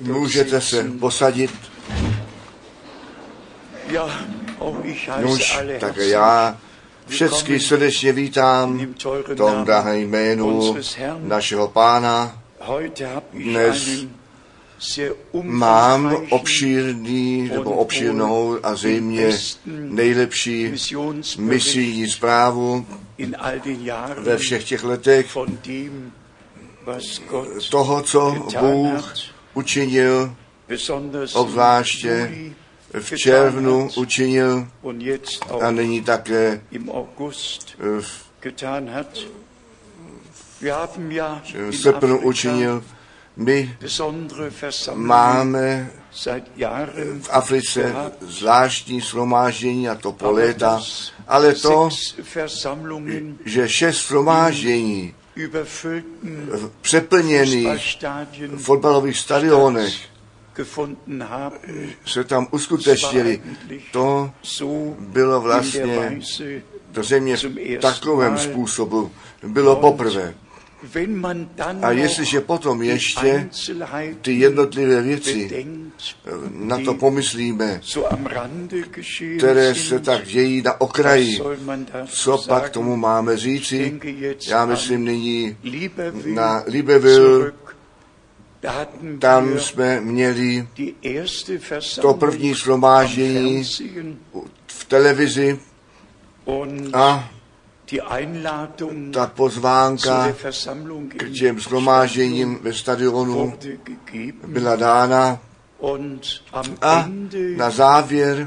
Můžete se posadit. Nuž, tak já všechny srdečně vítám v tom drahém jménu našeho pána. Dnes Mám obšírný nebo obšírnou a zřejmě nejlepší misijní zprávu ve všech těch letech toho, co Bůh učinil, obzvláště v červnu učinil a nyní také v srpnu učinil. My máme v Africe zvláštní shromáždění a to po léta, ale to, že šest shromáždění v přeplněných fotbalových stadionech se tam uskutečnili, to bylo vlastně do země v takovém způsobu. Bylo poprvé. A jestliže potom ještě ty jednotlivé věci bedenkt, na to pomyslíme, které se tak dějí na okraji, co pak tomu máme říci? Já myslím nyní na hatten tam jsme měli to první Fernsehen. v televizi. A ta pozvánka k těm shromážděním ve stadionu byla dána. a na závěr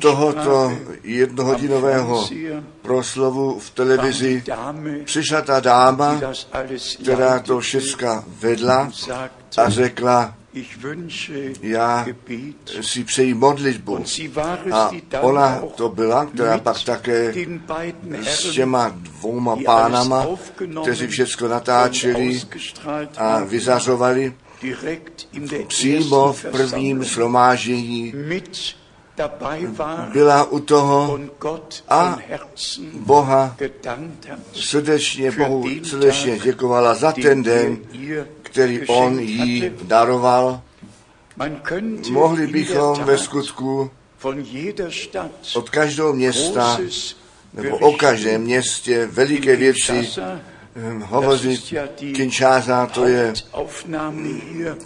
tohoto jednohodinového proslovu v televizi přišla ta dáma, která to všecka vedla a řekla, Já si přeji modlitbu. A ona to byla, která pak také s těma dvouma pánama, kteří všecko und natáčeli a vyzařovali, přímo v prvním Versammlung byla u toho a Boha srdečně Bohu srdečně děkovala za ten den er který on jí daroval. Mohli bychom ve skutku od každého města nebo o každém městě veliké věci hm, das hovořit. Kinshasa, to je,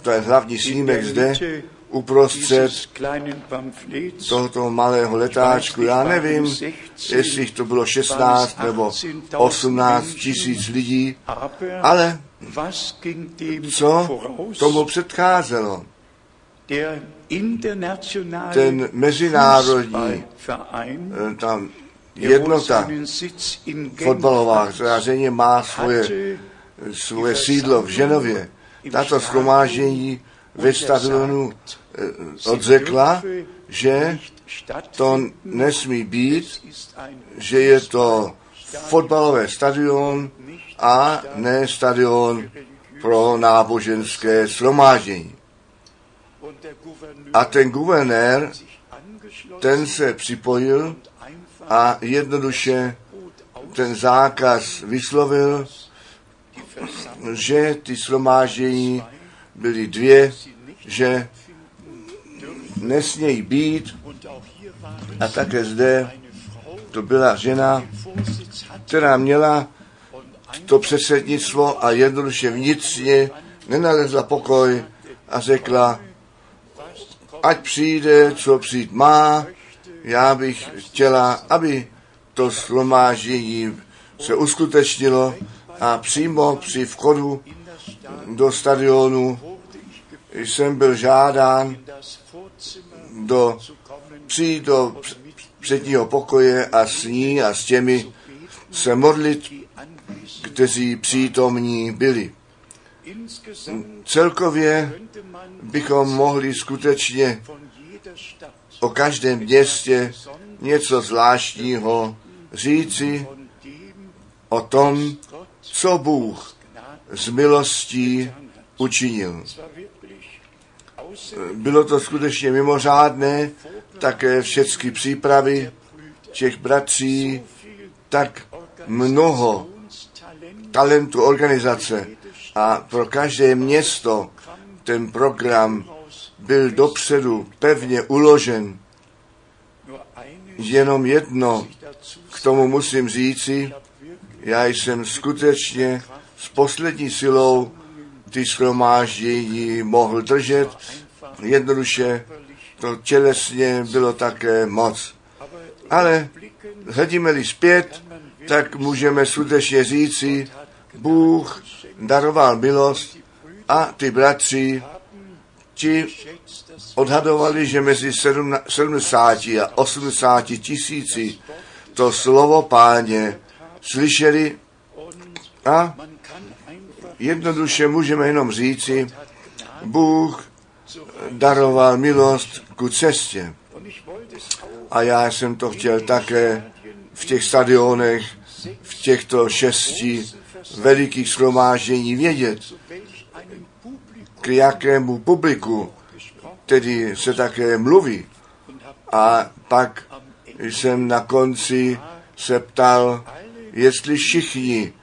to je hlavní snímek zde, uprostřed tohoto malého letáčku. Já nevím, jestli to bylo 16 nebo 18 tisíc lidí, ale co tomu předcházelo? Ten mezinárodní eh, tam jednota fotbalová, která zřejmě má svoje, svoje sídlo v Ženově. Tato schromáždění ve stadionu eh, odřekla, že to nesmí být, že je to fotbalové stadion a ne stadion pro náboženské shromáždění. A ten guvernér, ten se připojil a jednoduše ten zákaz vyslovil, že ty shromáždění byly dvě, že nesmějí být. A také zde to byla žena, která měla to předsednictvo a jednoduše vnitřně nenalezla pokoj a řekla, ať přijde, co přijít má, já bych chtěla, aby to shromáždění se uskutečnilo a přímo při vchodu do stadionu jsem byl žádán do, přijít do předního pokoje a s ní a s těmi se modlit, kteří přítomní byli. Celkově bychom mohli skutečně o každém městě něco zvláštního říci o tom, co Bůh z milostí učinil. Bylo to skutečně mimořádné, také všechny přípravy těch bratří, tak mnoho talentu organizace A pro každé město ten program byl dopředu pevně uložen. Jenom jedno k tomu musím říci, já jsem skutečně s poslední silou ty schromáždění mohl držet. Jednoduše to tělesně bylo také moc. Ale hledíme-li zpět, tak můžeme skutečně říci, Bůh daroval milost a ty bratři, ti odhadovali, že mezi 70 a 80 tisíci to slovo páně slyšeli a jednoduše můžeme jenom říci, Bůh daroval milost ku cestě. A já jsem to chtěl také v těch stadionech, v těchto šesti velikých shromáždění vědět, k jakému publiku tedy se také mluví. A pak jsem na konci se ptal, jestli všichni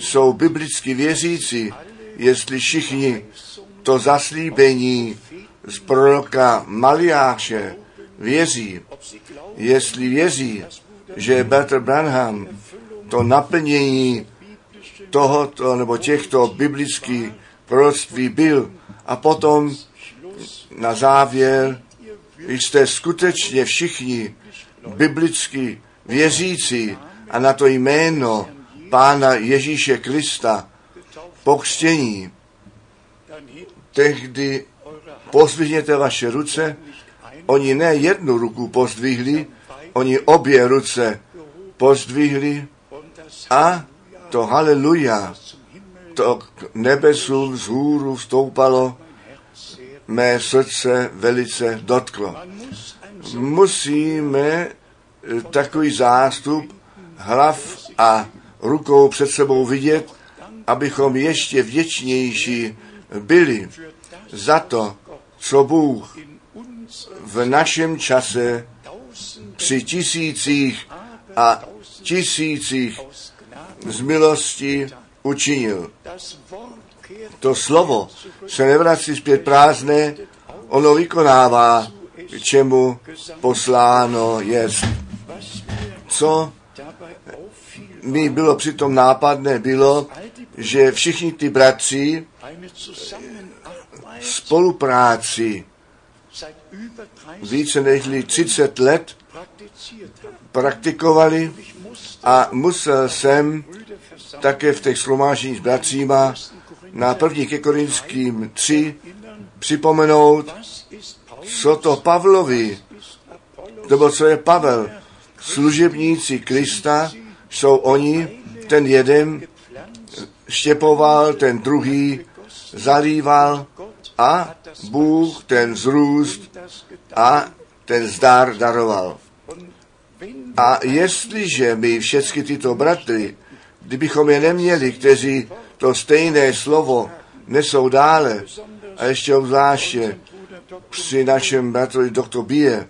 jsou biblicky věřící, jestli všichni to zaslíbení z proroka Maliáše věří, jestli věří, že Bertr Branham to naplnění tohoto nebo těchto biblických proroctví byl a potom na závěr jste skutečně všichni biblicky věřící a na to jméno Pána Ježíše Krista pokřtění, tehdy pozdvihněte vaše ruce. Oni ne jednu ruku pozdvihli, oni obě ruce pozdvihli a to haleluja, to k nebesům z hůru vstoupalo, mé srdce velice dotklo. Musíme takový zástup hlav a rukou před sebou vidět, abychom ještě vděčnější byli za to, co Bůh v našem čase při tisících a tisících z milosti učinil. To slovo se nevrací zpět prázdné, ono vykonává, čemu posláno je. Co mi bylo přitom nápadné, bylo, že všichni ty bratři spolupráci více než 30 let praktikovali a musel jsem také v těch slomážení s bratříma na první ke Korinským 3 připomenout, co to Pavlovi, nebo co je Pavel, služebníci Krista, jsou oni, ten jeden štěpoval, ten druhý zalíval a Bůh ten zrůst a ten zdar daroval. A jestliže my všechny tyto bratry, kdybychom je neměli, kteří to stejné slovo nesou dále, a ještě obzvláště při našem bratrovi doktor Bie,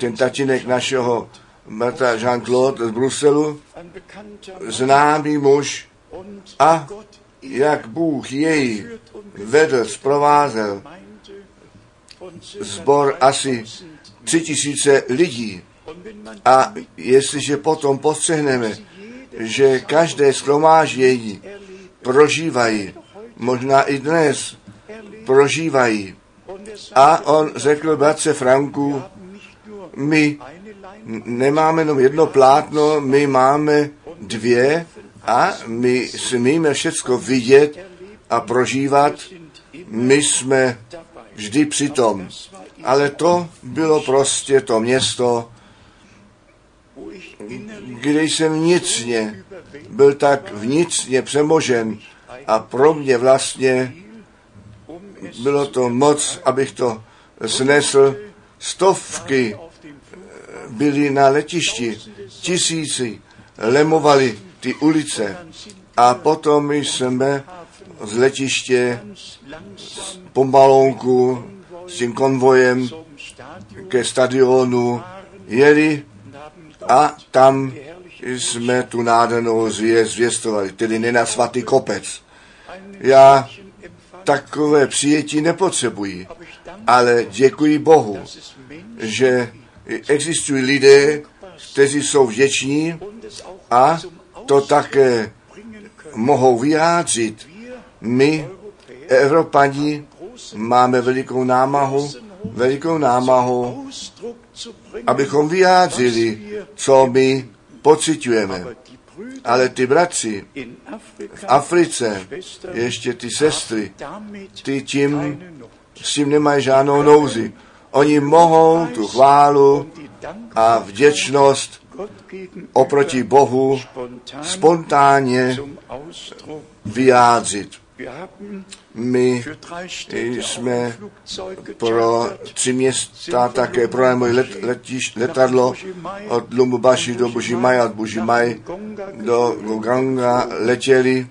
ten tatínek našeho bratra Jean-Claude z Bruselu, známý muž a jak Bůh jej vedl, zprovázel zbor asi tři tisíce lidí. A jestliže potom postřehneme, že každé schromáždění prožívají, možná i dnes prožívají. A on řekl bratře Franku, my nemáme jenom jedno plátno, my máme dvě a my smíme všecko vidět a prožívat. My jsme vždy přitom. Ale to bylo prostě to město, kde jsem vnitřně byl tak vnitřně přemožen a pro mě vlastně bylo to moc, abych to snesl. Stovky byly na letišti, tisíci lemovali ty ulice. A potom jsme z letiště pomalonku s tím konvojem ke stadionu jeli. A tam jsme tu nádhernou zvěst zvěstovali, tedy ne na svatý kopec, Já takové přijetí nepotřebuji, ale děkuji Bohu, že existují lidé, kteří jsou vděční a to také mohou vyjádřit. My, Evropani, máme velikou námahu, velikou námahu, abychom vyjádřili, co my pocitujeme. Ale ty bratři v Africe, ještě ty sestry, ty tím s tím nemají žádnou nouzi. Oni mohou tu chválu a vděčnost oproti Bohu spontánně vyjádřit. My jsme pro tři města také pro moje let, letiš, letadlo od Lumbubashi do Bužimaj, od Bužimaj do Ganga letěli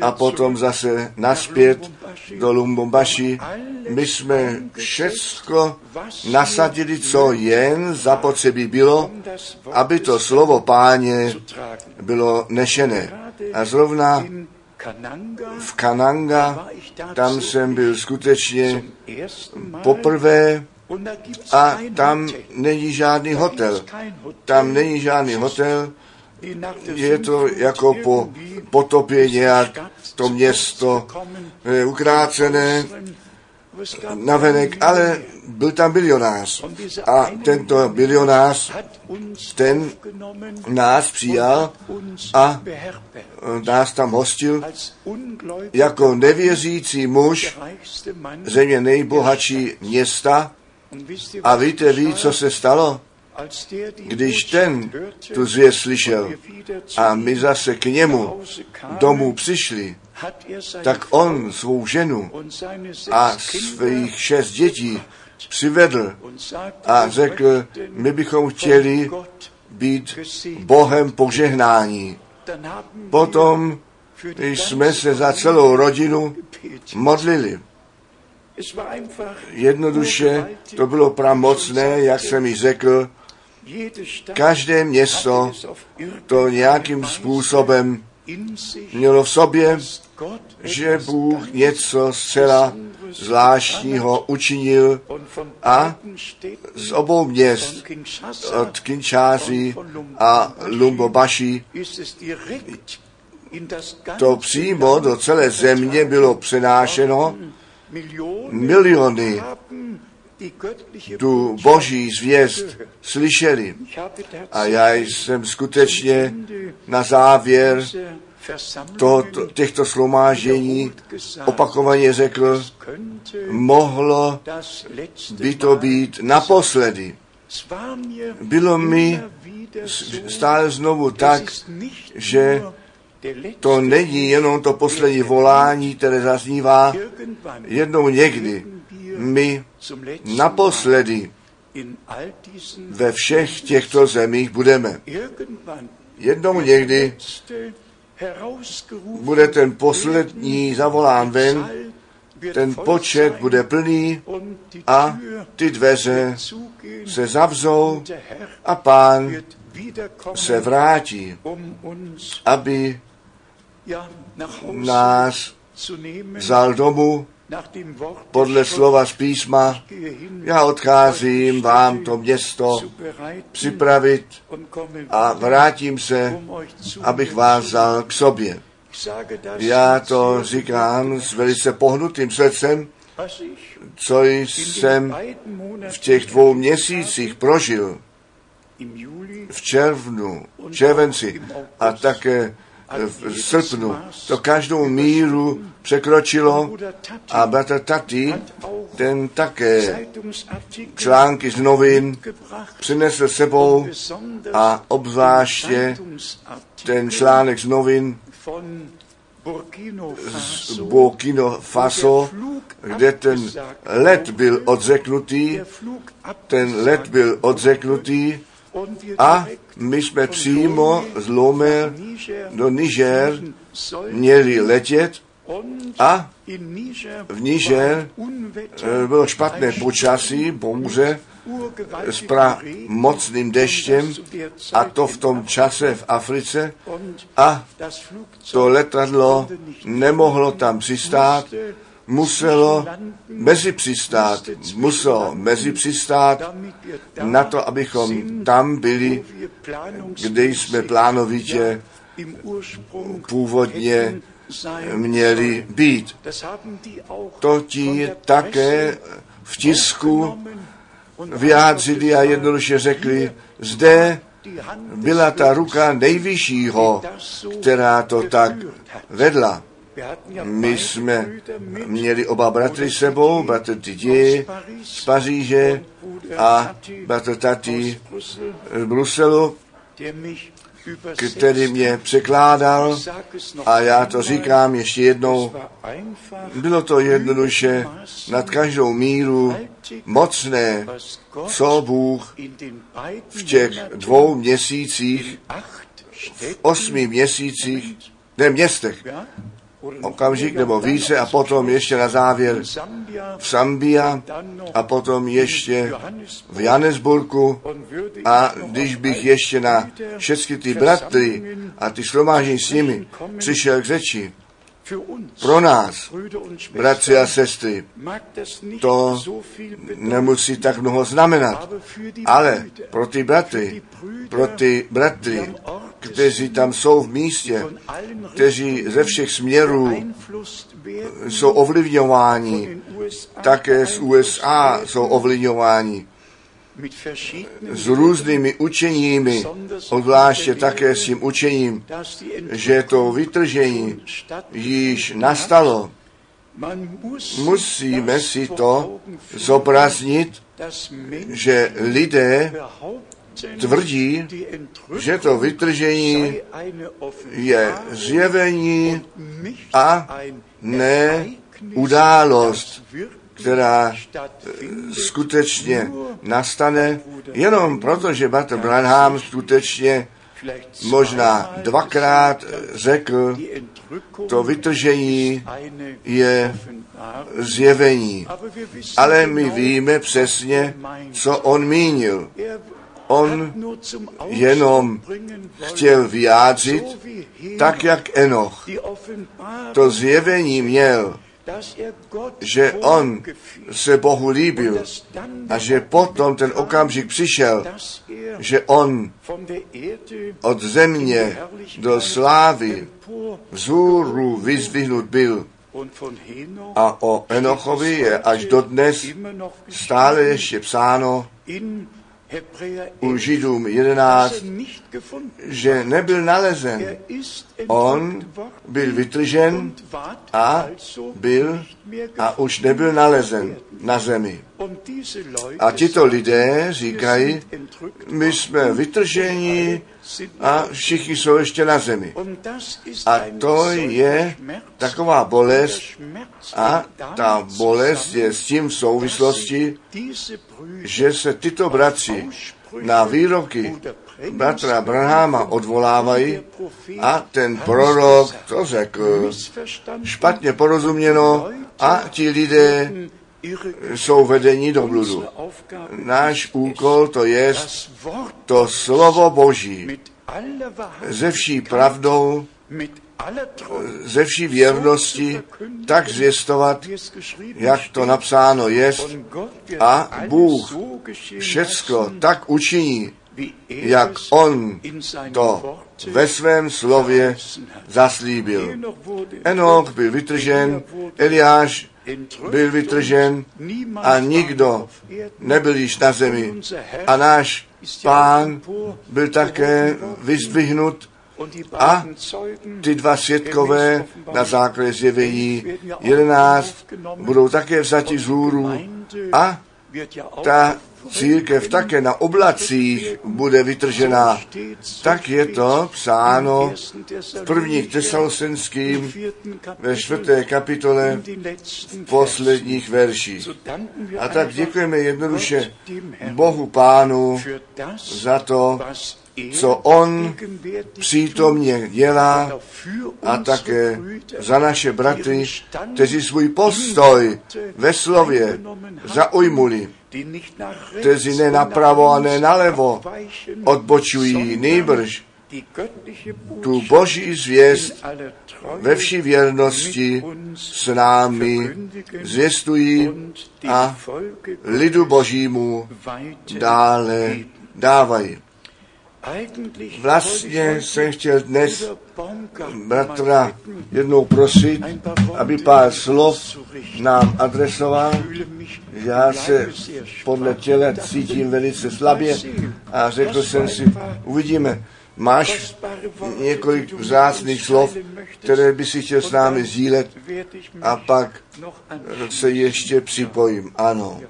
a potom zase naspět do Lumbumbashi. My jsme všecko nasadili, co jen zapotřebí bylo, aby to slovo páně bylo nešené. A zrovna v Kananga, tam jsem byl skutečně poprvé a tam není žádný hotel. Tam není žádný hotel, je to jako po potopě nějak to město ukrácené navenek, ale byl tam bilionář. A tento bilionář, ten nás přijal a nás tam hostil jako nevěřící muž země nejbohatší města. A víte, ví, co se stalo? Když ten tu zvěst slyšel a my zase k němu domů přišli, tak on svou ženu a svých šest dětí přivedl a řekl, my bychom chtěli být Bohem požehnání. Potom jsme se za celou rodinu modlili. Jednoduše to bylo pramocné, jak jsem mi řekl, každé město to nějakým způsobem mělo v sobě, že Bůh něco zcela zvláštního učinil a z obou měst, od Kinshásy a Lumbobashi, to přímo do celé země bylo přenášeno. Miliony tu boží zvěst slyšeli. A já jsem skutečně na závěr to, to, těchto slomážení opakovaně řekl, mohlo by to být naposledy. Bylo mi stále znovu tak, že to není jenom to poslední volání, které zaznívá jednou někdy. My naposledy ve všech těchto zemích budeme. Jednou někdy bude ten poslední zavolán ven, ten počet bude plný a ty dveře se zavřou a pán se vrátí, aby nás vzal domů podle slova z písma, já odcházím vám to město připravit a vrátím se, abych vás vzal k sobě. Já to říkám s velice pohnutým srdcem, co jsem v těch dvou měsících prožil v červnu, červenci a také v srpnu. To každou míru překročilo a bratr Tati, ten také články z novin přinesl sebou a obzvláště ten článek z novin z Burkina Faso, kde ten let byl odřeknutý, ten let byl odřeknutý a my jsme přímo z Lomé do Niger měli letět a v Niger bylo špatné počasí, bouře s mocným deštěm a to v tom čase v Africe a to letadlo nemohlo tam přistát, muselo mezi přistát, muselo mezi přistát na to, abychom tam byli, kde jsme plánovitě původně měli být. To ti také v tisku vyjádřili a jednoduše řekli, zde byla ta ruka nejvyššího, která to tak vedla. My jsme měli oba bratry sebou, bratr Didier z Paříže a bratr Tati z Bruselu, který mě překládal a já to říkám ještě jednou, bylo to jednoduše nad každou míru mocné, co Bůh v těch dvou měsících, v osmi měsících, ne městech, okamžik nebo více a potom ještě na závěr v Sambia a potom ještě v Johannesburgu. A když bych ještě na všechny ty bratry a ty slomážení s nimi přišel k řeči, pro nás, bratři a sestry, to nemusí tak mnoho znamenat, ale pro ty bratry, pro ty bratry, kteří tam jsou v místě, kteří ze všech směrů jsou ovlivňováni, také z USA jsou ovlivňováni s různými učeními, obzvláště také s tím učením, že to vytržení již nastalo. Musíme si to zobraznit, že lidé tvrdí, že to vytržení je zjevení a ne událost, která skutečně nastane jenom proto, že Bratr Branham skutečně možná dvakrát řekl, to vytržení je zjevení. Ale my víme přesně, co on mínil. On jenom chtěl vyjádřit, tak jak Enoch to zjevení měl, že on se Bohu líbil a že potom ten okamžik přišel, že on od země do slávy vzhůru vyzvihnut byl. A o Enochovi je až dodnes stále ještě psáno u Židům 11, že nebyl nalezen. On byl vytržen a byl a už nebyl nalezen na zemi. A tito lidé říkají, my jsme vytrženi a všichni jsou ještě na zemi. A to je taková bolest a ta bolest je s tím v souvislosti, že se tyto bratři na výroky bratra Branhama odvolávají a ten prorok to řekl špatně porozuměno a ti lidé jsou vedení do bludu. Náš úkol to je to slovo Boží ze vší pravdou, ze vší věrnosti tak zvěstovat, jak to napsáno je, a Bůh všecko tak učiní, jak On to ve svém slově zaslíbil. Enoch byl vytržen, Eliáš byl vytržen a nikdo nebyl již na zemi. A náš pán byl také vyzdvihnut a ty dva světkové na základě zjevení 11 budou také vzati vzhůru a ta církev také na oblacích bude vytržená. Tak je to psáno v prvních tesalosenským ve čtvrté kapitole posledních verších. A tak děkujeme jednoduše Bohu Pánu za to, co on přítomně dělá a také za naše bratry, kteří svůj postoj ve slově zaujmuli, kteří ne napravo a ne nalevo odbočují, nejbrž tu boží zvěst ve vší věrnosti s námi zvěstují a lidu božímu dále dávají. Vlastně jsem chtěl dnes bratra jednou prosit, aby pár slov nám adresoval. Já se podle těle cítím velice slabě a řekl jsem si, uvidíme, máš několik vzácných slov, které by si chtěl s námi sdílet a pak se ještě připojím. Ano.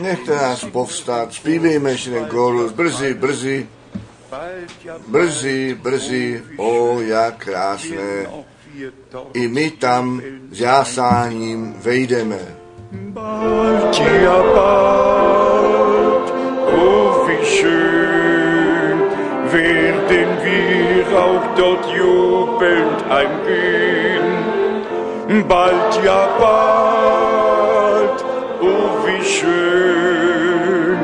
Nechte nás povstat, zpívejme ještě ten brzy, brzy, brzy, brzy, o jak krásné. I my tam s jásáním vejdeme. Bald, ja bald, oh wie schön, werden wir auch dort jubelnd eingehen. Bald, ja bald, schön,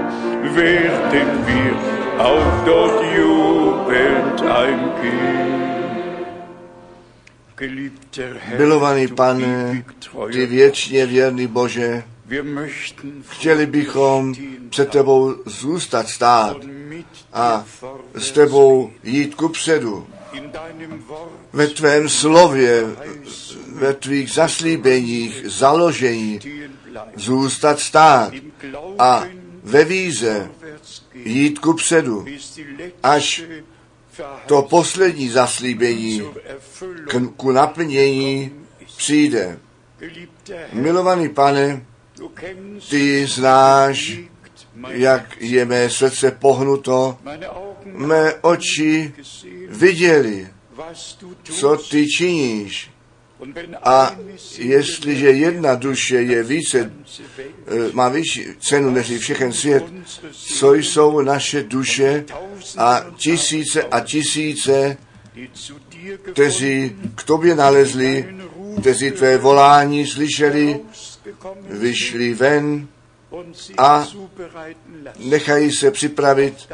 werden wir auch dort jubelnd eingehen. Milovaný pane, ty věčně věrný Bože, chtěli bychom před tebou zůstat stát a s tebou jít ku předu. Ve tvém slově, ve tvých zaslíbeních, založení, zůstat stát a ve víze jít ku předu, až to poslední zaslíbení k, ku naplnění přijde. Milovaný pane, ty znáš, jak je mé srdce pohnuto, mé oči viděli, co ty činíš. A jestliže jedna duše je více, má vyšší cenu než všechen svět, co jsou naše duše a tisíce a tisíce, kteří k tobě nalezli, kteří tvé volání slyšeli, vyšli ven a nechají se připravit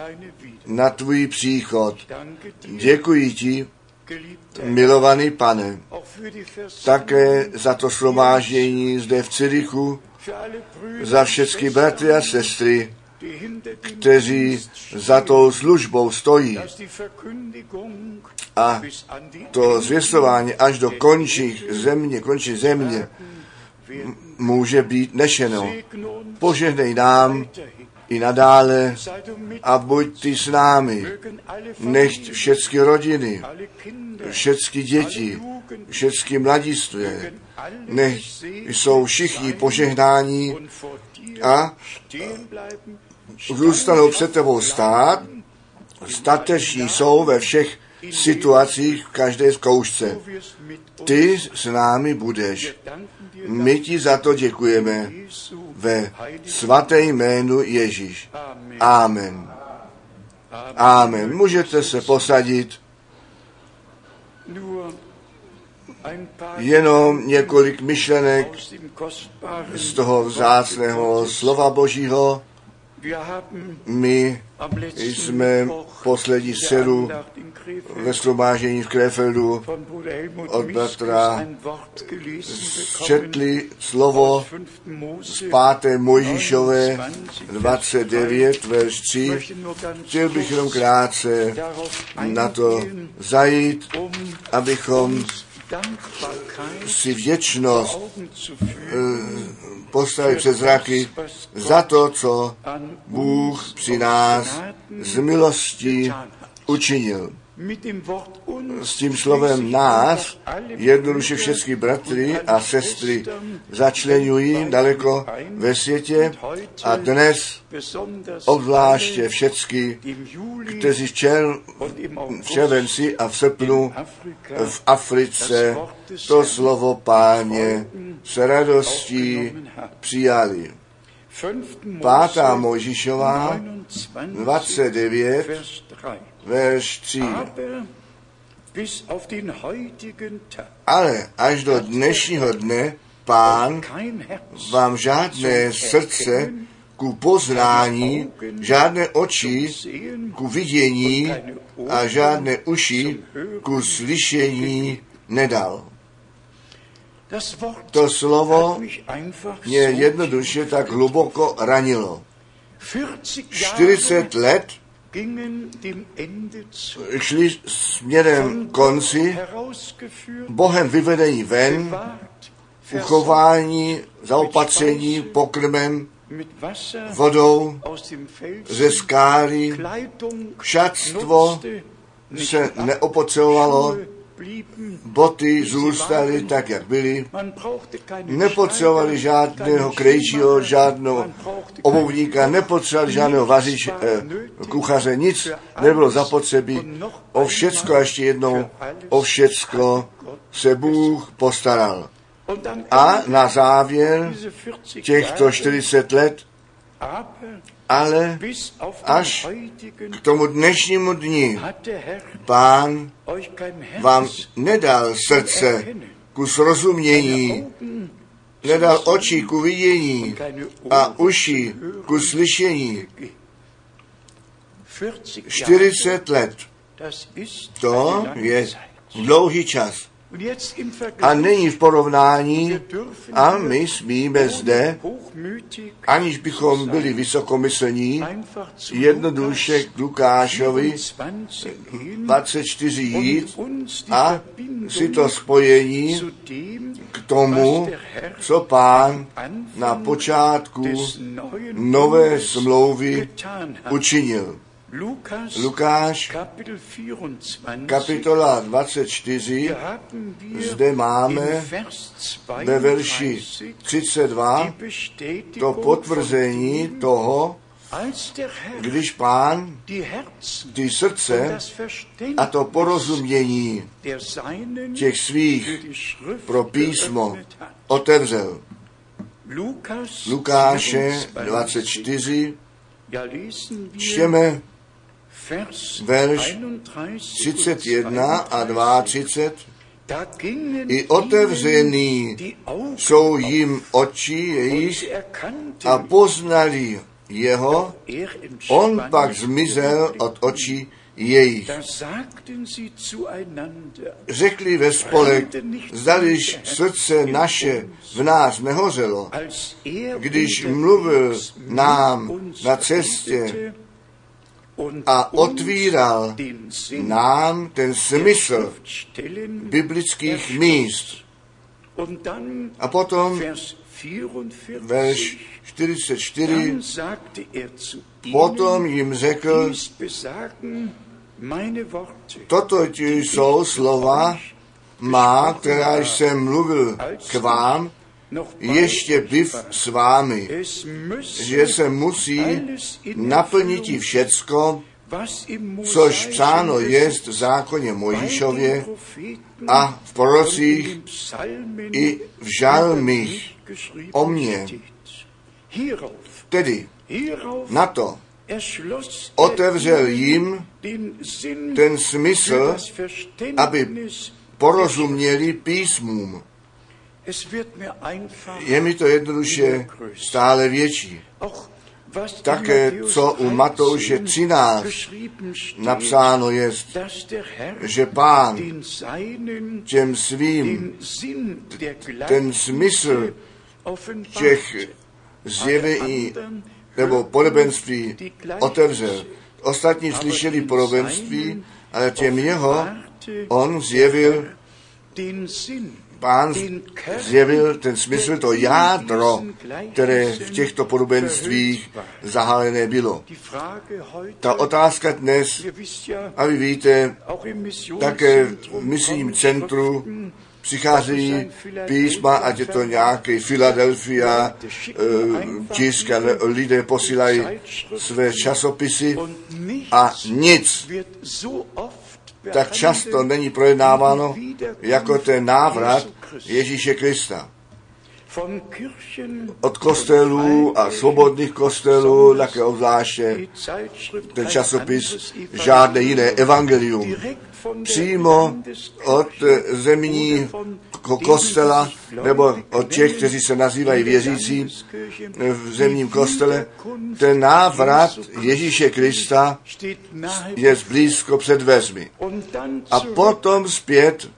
na tvůj příchod. Děkuji ti, milovaný pane, také za to slomáždění zde v Cirichu, za všechny bratry a sestry, kteří za tou službou stojí. A to zvěstování až do končí země, končí země může být nešeno. Požehnej nám i nadále a buď ty s námi. Nechť všechny rodiny, všechny děti, všechny mladistvé, nech jsou všichni požehnání a zůstanou před tebou stát, stateční jsou ve všech situacích v každé zkoušce. Ty s námi budeš. My ti za to děkujeme ve svaté jménu Ježíš. Amen. Amen. Můžete se posadit. Jenom několik myšlenek z toho vzácného slova Božího. My jsme poslední středu ve shromáždění v Krefeldu od bratra četli slovo z páté Mojžíšové 29, verš 3. Chtěl bych jenom krátce na to zajít, abychom si vděčnost postavit před zraky za to, co Bůh při nás z milosti učinil. S tím slovem nás jednoduše všechny bratry a sestry začlenují daleko ve světě a dnes obzvláště všechny, kteří v, čer, v červenci a v srpnu v Africe to slovo páně s radostí přijali. Pátá Mojžišová 29, verš 3. Ale až do dnešního dne pán vám žádné srdce ku poznání, žádné oči ku vidění a žádné uši ku slyšení nedal. To slovo mě jednoduše tak hluboko ranilo. 40 let šli směrem konci, Bohem vyvedení ven, uchování, zaopatření, pokrmem, vodou ze skály, šatstvo se neopotřebovalo, boty zůstaly tak, jak byly. Nepotřebovali žádného krejčího, žádného obuvníka, nepotřebovali žádného vařič, eh, kuchaře, nic nebylo zapotřebí. O všecko a ještě jednou, o všecko se Bůh postaral. A na závěr těchto 40 let, ale až k tomu dnešnímu dni pán vám nedal srdce ku srozumění, nedal oči ku vidění a uši ku slyšení. 40 let. To je dlouhý čas. A nyní v porovnání, a my smíme zde, aniž bychom byli vysokomyslní, jednoduše k Lukášovi 24 jít a si to spojení k tomu, co pán na počátku nové smlouvy učinil. Lukáš, kapitola 24, zde máme ve verši 32 to potvrzení toho, když pán ty srdce a to porozumění těch svých pro písmo otevřel. Lukáše 24 čteme verš 31 a 32, i otevřený jsou jim oči jejich a poznali jeho, on pak zmizel od očí jejich. Řekli ve spolek, zdališ srdce naše v nás nehořelo, když mluvil nám na cestě a otvíral nám ten smysl biblických míst. A potom verš 44, potom jim řekl, toto jsou slova má, která jsem mluvil k vám, ještě byv s vámi, že se musí naplnit všecko, což psáno jest v zákoně Mojišově a v prorocích i v žalmích o mně. Tedy na to otevřel jim ten smysl, aby porozuměli písmům. Je mi to jednoduše stále větší. Také, co u Matouše 13 napsáno je, že pán těm svým ten smysl těch zjevení nebo podobenství otevřel. Ostatní slyšeli podobenství, ale těm jeho on zjevil pán zjevil ten smysl, to jádro, které v těchto podobenstvích zahálené bylo. Ta otázka dnes, a vy víte, také v misijním centru přichází písma, ať je to nějaký Philadelphia, eh, tisk, lidé posílají své časopisy a nic tak často není projednáváno jako ten návrat Ježíše Krista. od kostelů a svobodných kostelů, také obzvláště ten časopis žádné jiné evangelium. Přímo od zemní kostela nebo od těch, kteří se nazývají věřící v zemním kostele, ten návrat Ježíše Krista je blízko před vezmi. A potom zpět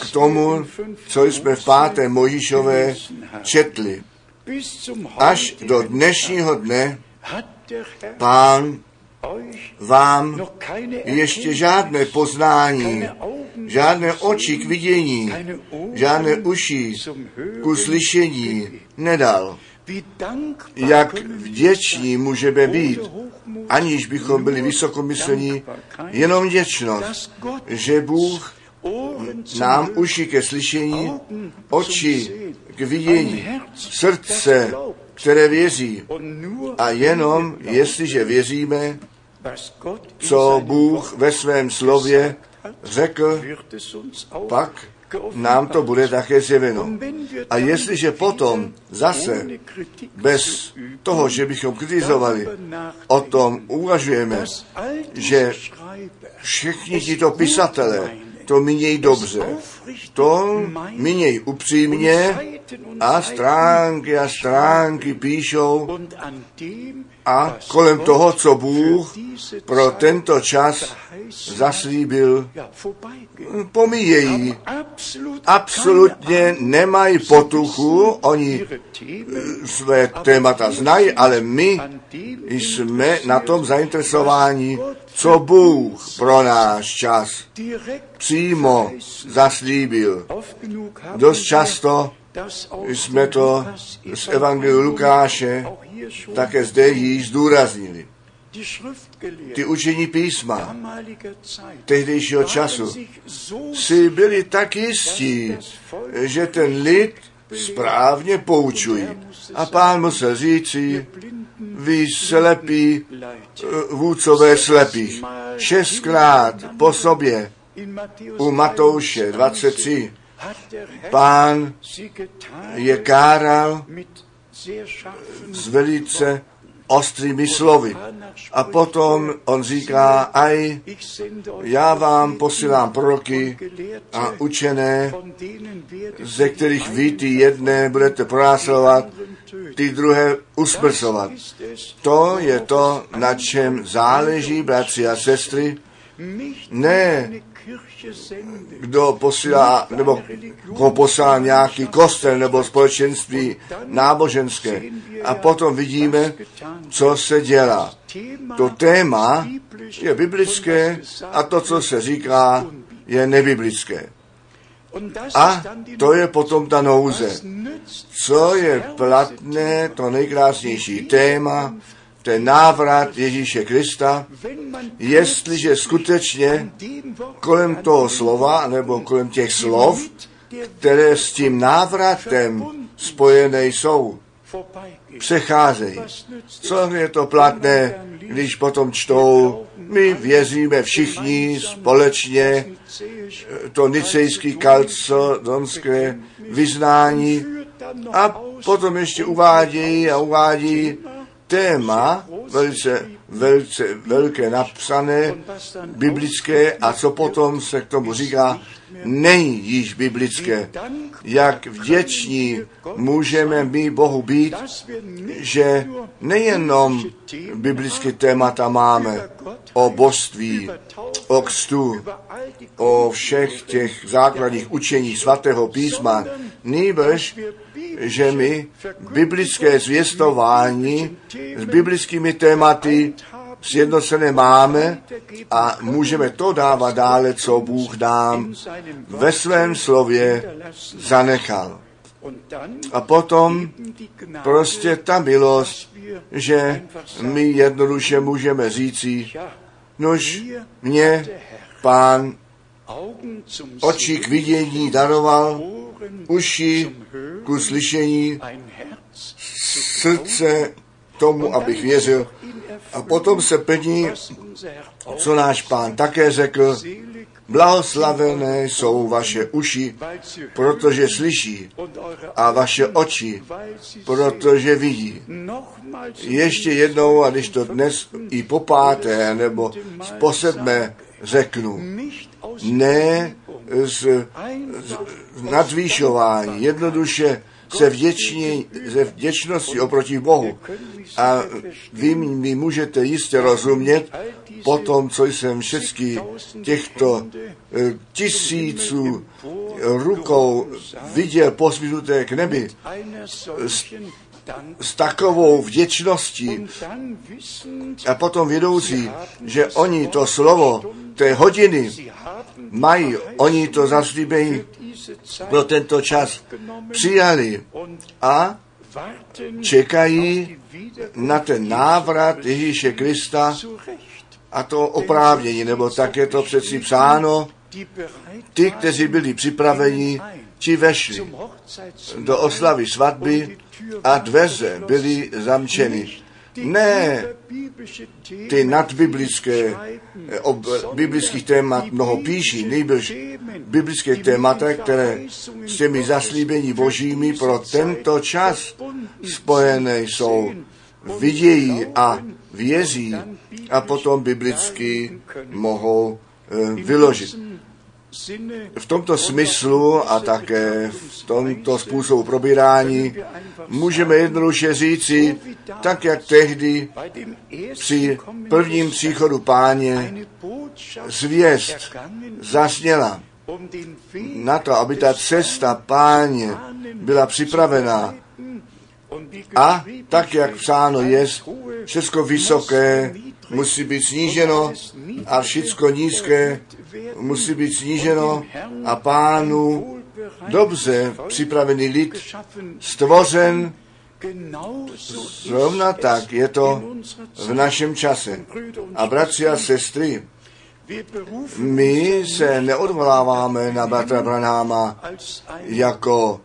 k tomu, co jsme v páté Mojišové četli. Až do dnešního dne pán vám ještě žádné poznání, žádné oči k vidění, žádné uši ku slyšení nedal. Jak vděční můžeme být, aniž bychom byli vysokomyslení, jenom vděčnost, že Bůh nám uši ke slyšení, oči k vidění, srdce, které věří. A jenom jestliže věříme, co Bůh ve svém slově řekl, pak nám to bude také zjeveno. A jestliže potom zase bez toho, že bychom kritizovali, o tom uvažujeme, že všichni tito pisatelé to mínějí dobře, to mínějí upřímně a stránky a stránky píšou a kolem toho, co Bůh pro tento čas zaslíbil, pomíjejí. Absolutně nemají potuchu, oni své témata znají, ale my jsme na tom zainteresováni, co Bůh pro náš čas přímo zaslíbil. Dost často jsme to z Evangeliu Lukáše také zde již zdůraznili. Ty učení písma tehdejšího času si byli tak jistí, že ten lid správně poučují. A pán musel říci, vy slepí vůdcové slepých. Šestkrát po sobě u Matouše 23 pán je káral s velice ostrými slovy. A potom on říká, aj, já vám posílám proroky a učené, ze kterých vy ty jedné budete pronásledovat, ty druhé usmrcovat. To je to, na čem záleží, bratři a sestry, ne kdo posílá, nebo ho posílá nějaký kostel nebo společenství náboženské. A potom vidíme, co se dělá. To téma je biblické a to, co se říká, je nebiblické. A to je potom ta nouze. Co je platné, to nejkrásnější téma, ten návrat Ježíše Krista, jestliže skutečně kolem toho slova, nebo kolem těch slov, které s tím návratem spojené jsou, přecházejí. Co je to platné, když potom čtou, my věříme všichni společně to nicejský kalcodonské vyznání a potom ještě uvádějí a uvádí téma, velice, velice velké napsané, biblické a co potom se k tomu říká, není již biblické. Jak vděční můžeme my Bohu být, že nejenom biblické témata máme o božství, o kstu, o všech těch základních učení svatého písma, nýbrž, že my biblické zvěstování s biblickými tématy sjednocené máme a můžeme to dávat dále, co Bůh nám ve svém slově zanechal. A potom prostě ta milost, že my jednoduše můžeme říci, nož mě pán oči k vidění daroval, uši ku slyšení, srdce tomu, abych věřil. A potom se plní, co náš pán také řekl, Blahoslavené jsou vaše uši, protože slyší, a vaše oči, protože vidí. Ještě jednou, a když to dnes i po páté, nebo po sedmé řeknu, ne z, z nadvýšování, jednoduše se vděční, ze vděčnosti oproti Bohu. A vy mi můžete jistě rozumět po tom, co jsem všechny těchto eh, tisíců rukou viděl posvínuté k nebi s, s takovou vděčností a potom vědoucí, že oni to slovo té hodiny mají, oni to zaslíbení pro tento čas přijali a čekají na ten návrat Ježíše Krista a to oprávnění, nebo tak je to přeci psáno, ty, kteří byli připraveni, ti vešli do oslavy svatby a dveře byly zamčeny. Ne ty nadbiblické, o biblických témat mnoho píší, nejbrž biblické témata, které s těmi zaslíbení božími pro tento čas spojené jsou, vidějí a věří a potom biblicky mohou vyložit v tomto smyslu a také v tomto způsobu probírání můžeme jednoduše říci, tak jak tehdy při prvním příchodu páně zvěst zasněla na to, aby ta cesta páně byla připravená a tak, jak psáno je, všechno vysoké musí být sníženo a všechno nízké musí být sníženo a pánu dobře připravený lid stvořen Zrovna tak je to v našem čase. A bratři a sestry, my se neodvoláváme na bratra Branháma jako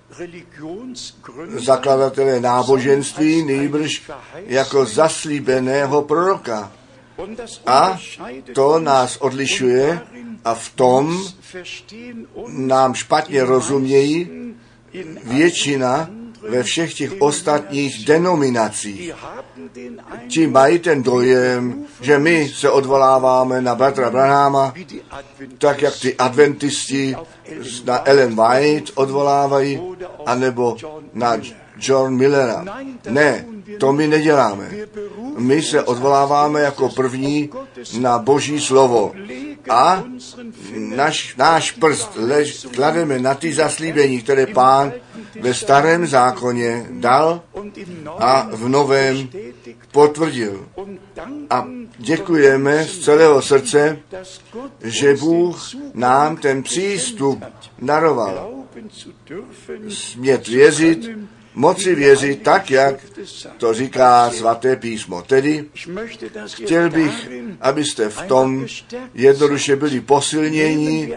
zakladatele náboženství, nejbrž jako zaslíbeného proroka. A to nás odlišuje a v tom nám špatně rozumějí většina ve všech těch ostatních denominacích. Ti mají ten dojem, že my se odvoláváme na bratra Branhama, tak jak ty adventisti na Ellen White odvolávají, anebo na John Millera. Ne, to my neděláme. My se odvoláváme jako první na Boží slovo a naš, náš prst lež, klademe na ty zaslíbení, které pán ve starém zákoně dal a v novém potvrdil. A děkujeme z celého srdce, že Bůh nám ten přístup daroval. Smět věřit moci věřit tak, jak to říká svaté písmo. Tedy chtěl bych, abyste v tom jednoduše byli posilnění,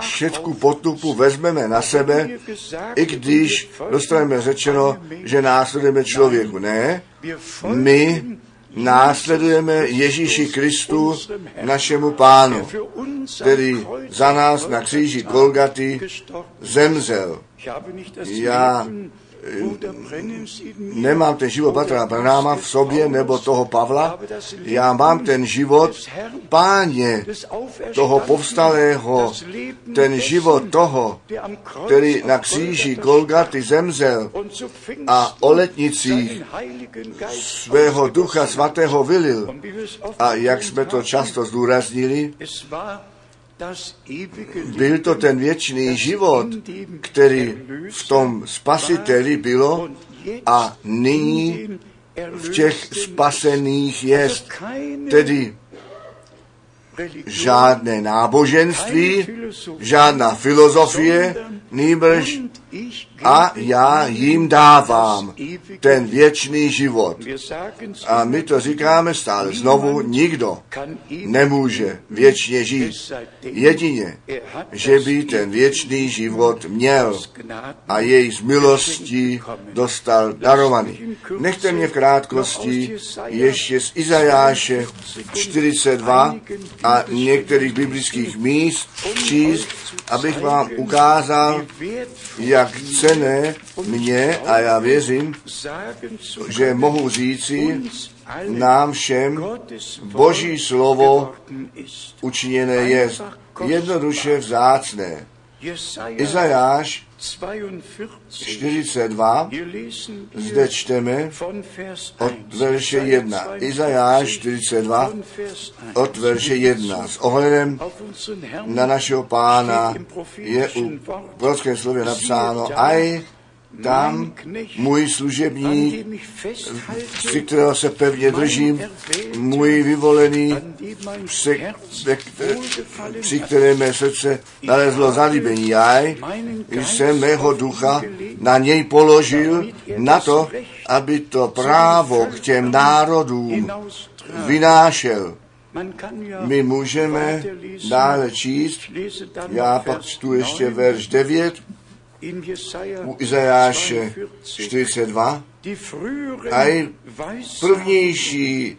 všetku potupu vezmeme na sebe, i když dostaneme řečeno, že následujeme člověku. Ne, my následujeme Ježíši Kristu, našemu pánu, který za nás na kříži Golgaty zemřel. Já nemám ten život Patra Branáma v sobě nebo toho Pavla, já mám ten život páně, toho povstalého, ten život toho, který na kříži Golgaty zemřel a o letnicích svého ducha svatého vylil. A jak jsme to často zdůraznili, byl to ten věčný život, který v tom spasiteli bylo a nyní v těch spasených jest. Tedy žádné náboženství, žádná filozofie, nýbrž a já jim dávám ten věčný život. A my to říkáme stále znovu, nikdo nemůže věčně žít. Jedině, že by ten věčný život měl a jej z milostí dostal darovaný. Nechte mě v krátkosti ještě z Izajáše 42 a některých biblických míst číst, abych vám ukázal, jak cené mě, a já věřím, že mohu říci, nám všem Boží slovo učiněné je jednoduše vzácné. Izajáš 42, zde čteme od verše 1. Izajáš 42 od verše 1. S ohledem na našeho pána je u prorockém slově napsáno, aj tam můj služebník, při kterého se pevně držím, můj vyvolený, při, při které mé srdce nalezlo zalíbení. Já jsem mého ducha na něj položil na to, aby to právo k těm národům vynášel. My můžeme dále číst, já pak čtu ještě verš 9, u Izajáše 42, a prvnější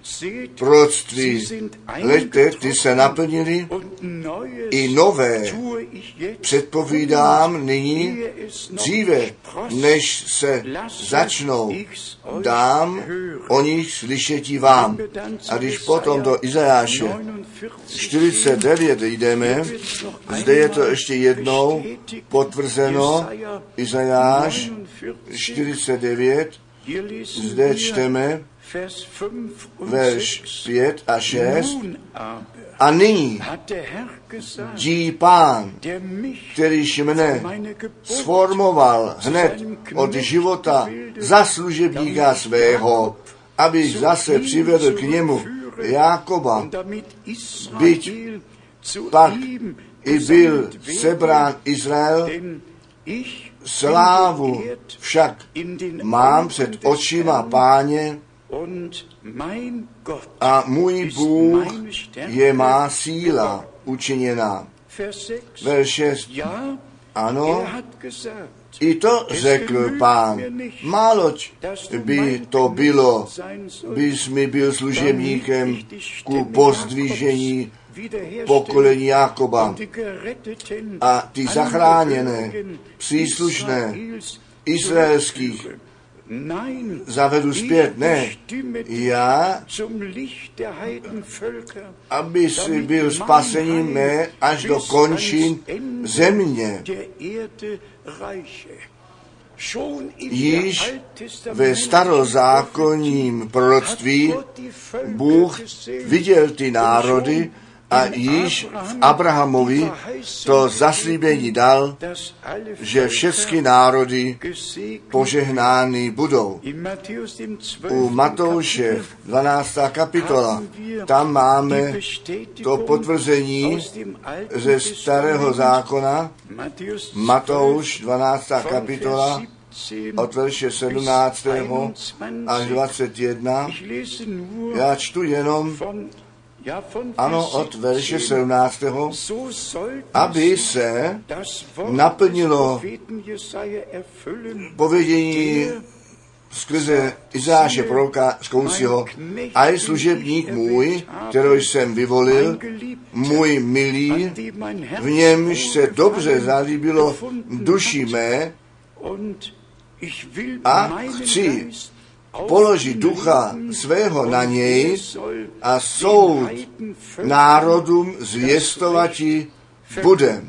proroctví lete, ty se naplnili, i nové předpovídám nyní, dříve, než se začnou, dám o nich slyšetí vám. A když potom do Izajáše 49 jdeme, zde je to ještě jednou potvrzeno, Izajáš 49, zde čteme verš 5 a 6. A nyní dí pán, kterýž mne sformoval hned od života za služebníka svého, abych zase přivedl k němu Jákoba, byť pak i byl sebrán Izrael, slávu však mám před očima páně a můj Bůh je má síla učiněná. Verš 6. Ano, i to řekl pán. Máloč by to bylo, bys mi byl služebníkem ku pozdvížení pokolení Jákoba a ty zachráněné, příslušné izraelských zavedu zpět. Ne, já, aby si byl spasením mé až do končin země. Již ve starozákonním proroctví Bůh viděl ty národy a již v Abrahamovi to zaslíbení dal, že všechny národy požehnány budou. U Matouše 12. kapitola, tam máme to potvrzení ze starého zákona, Matouš 12. kapitola, od verše 17. až 21. Já čtu jenom ano, od verše 17. aby se naplnilo povědění skrze Izáše proroka zkoušího, a je služebník můj, kterou jsem vyvolil, můj milý, v němž se dobře zalíbilo duši mé a chci položí ducha svého na něj a soud národům zvěstovati bude.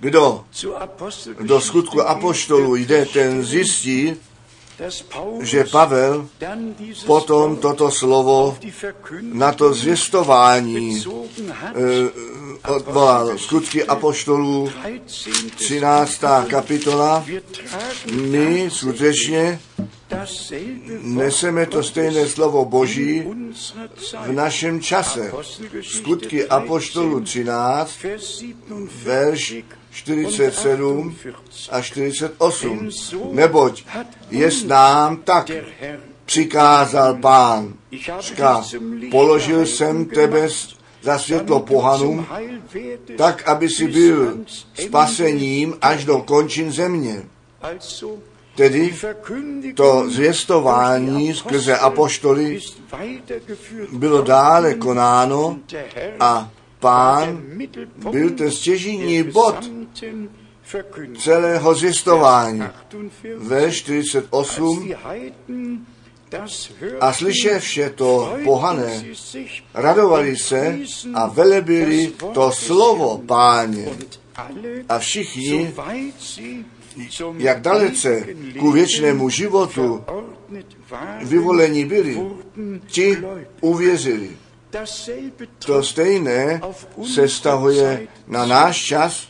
Kdo do skutku apoštolů jde, ten zjistí, že Pavel potom toto slovo na to zvěstování eh, odvolal. Skutky apoštolů 13. kapitola. My skutečně neseme to stejné slovo Boží v našem čase. Skutky apoštolů 13, verš 47 a 48. Neboť jest nám tak přikázal pán. Říká, položil jsem tebe za světlo pohanům, tak, aby si byl spasením až do končin země. Tedy to zvěstování skrze apoštoly bylo dále konáno a pán byl ten stěžení bod celého zvěstování. Ve 48 a vše to pohané, radovali se a velebili to slovo páně. A všichni, jak dalece ku věčnému životu vyvolení byli, ti uvěřili. To stejné se stahuje na náš čas.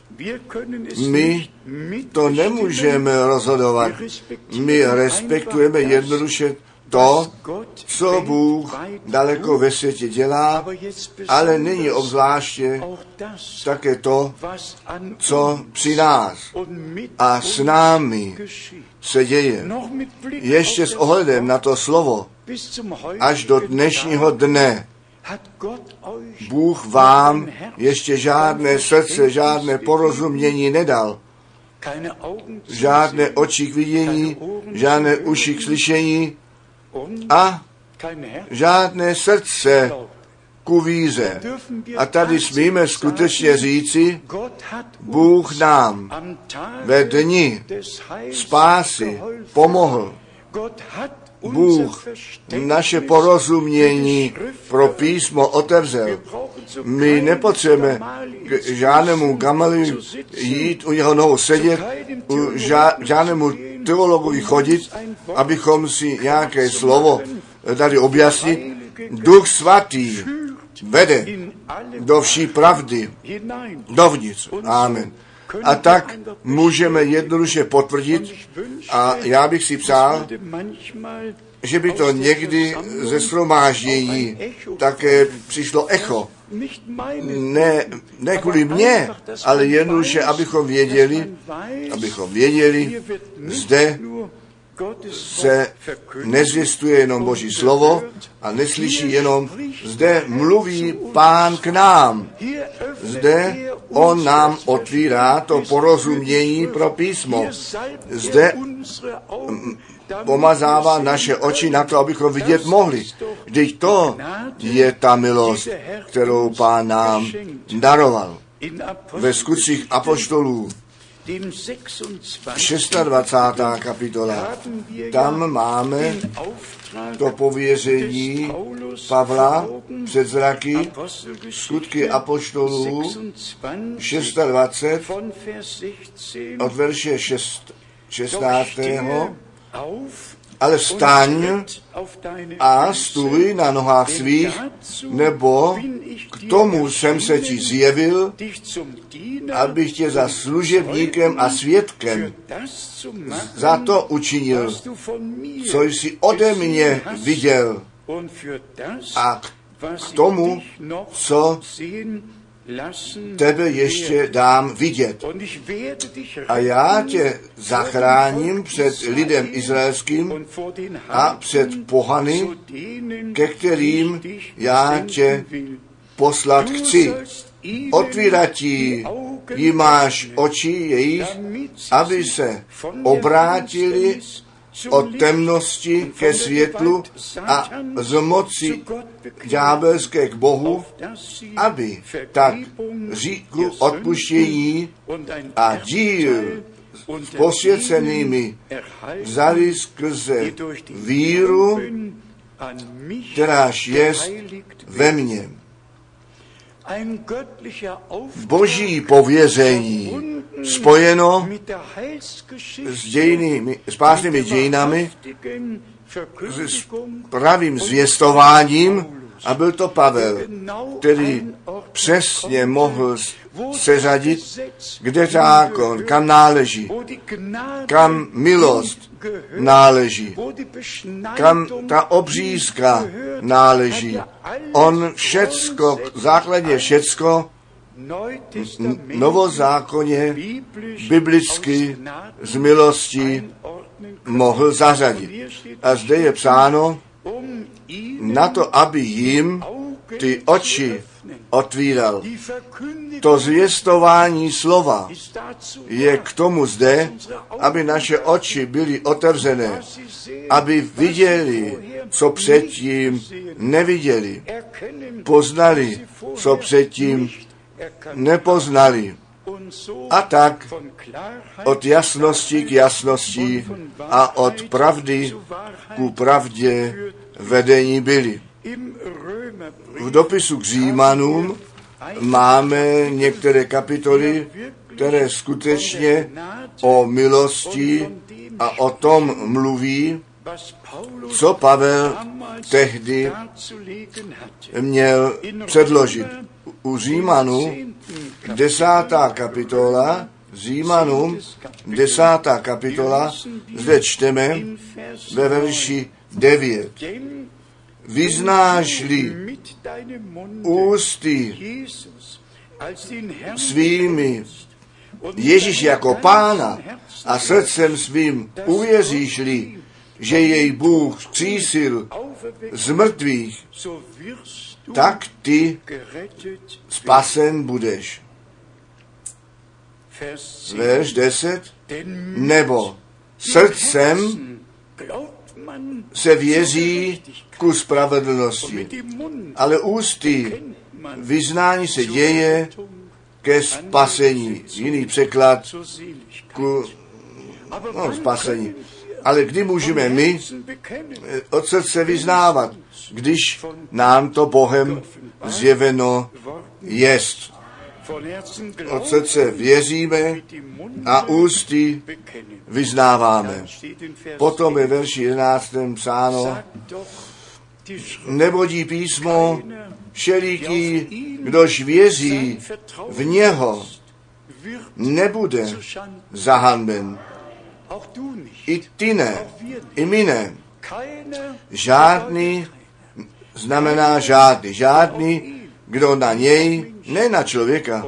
My to nemůžeme rozhodovat. My respektujeme jednoduše to, co Bůh daleko ve světě dělá, ale není obzvláště také to, co při nás a s námi se děje. Ještě s ohledem na to slovo, až do dnešního dne, Bůh vám ještě žádné srdce, žádné porozumění nedal. Žádné oči k vidění, žádné uši k slyšení, a žádné srdce ku víze. A tady smíme skutečně říci, Bůh nám ve dni spásy pomohl. Bůh naše porozumění pro písmo otevřel. My nepotřebujeme k žádnému Gamaliu jít u jeho nohou sedět, u žádnému teologovi chodit, abychom si nějaké slovo dali objasnit. Duch svatý vede do vší pravdy, dovnitř. Amen. A tak můžeme jednoduše potvrdit, a já bych si přál, že by to někdy ze shromáždění také přišlo echo. Ne, ne kvůli mně, ale jednoduše, abychom věděli, abychom věděli, zde se nezvěstuje jenom Boží slovo a neslyší jenom, zde mluví pán k nám. Zde on nám otvírá to porozumění pro písmo. Zde pomazává naše oči na to, abychom vidět mohli. Vždyť to je ta milost, kterou pán nám daroval. Ve skutcích apoštolů 26. kapitola. Tam máme to pověření Pavla před zraky, skutky apoštolů 26 od verše 6, 16 ale vstaň a stůj na nohách svých, nebo k tomu jsem se ti zjevil, abych tě za služebníkem a svědkem za to učinil, co jsi ode mě viděl. A k tomu, co tebe ještě dám vidět. A já tě zachráním před lidem izraelským a před pohany, ke kterým já tě poslat chci. Otvírat ti jí máš oči jejich, aby se obrátili od temnosti ke světlu a z moci ďábelské k Bohu, aby tak říkl odpuštění a díl s posvěcenými vzali skrze víru, kteráž jest ve mně. Boží pověření spojeno s, dějnými, s pásnými dějinami, s pravým zvěstováním a byl to Pavel, který přesně mohl seřadit, kde zákon, kam náleží, kam milost náleží, kam ta obřízka náleží. On všecko, základně všecko novozákonně biblicky z milosti mohl zařadit. A zde je psáno, na to, aby jim ty oči otvíral. To zvěstování slova je k tomu zde, aby naše oči byly otevřené, aby viděli, co předtím neviděli, poznali, co předtím nepoznali. A tak od jasnosti k jasnosti a od pravdy ku pravdě vedení byli. V dopisu k Římanům máme některé kapitoly, které skutečně o milosti a o tom mluví, co Pavel tehdy měl předložit. U Římanů desátá kapitola, Římanům desátá kapitola, zde čteme ve verši 9 vyznáš-li ústy svými Ježíš jako pána a srdcem svým uvěříš-li, že jej Bůh přísil z mrtvých, tak ty spasen budeš. Verš 10. Nebo srdcem se věří ku spravedlnosti, ale ústy vyznání se děje ke spasení. Jiný překlad ku no, spasení. Ale kdy můžeme my eh, od srdce vyznávat, když nám to Bohem zjeveno jest. Od srdce věříme a ústy vyznáváme. Potom je verši 11. psáno, nebodí písmo, všeliký, kdož věří v něho, nebude zahanben. I ty ne, i my ne. Žádný znamená žádný. Žádný, kdo na něj, ne na člověka.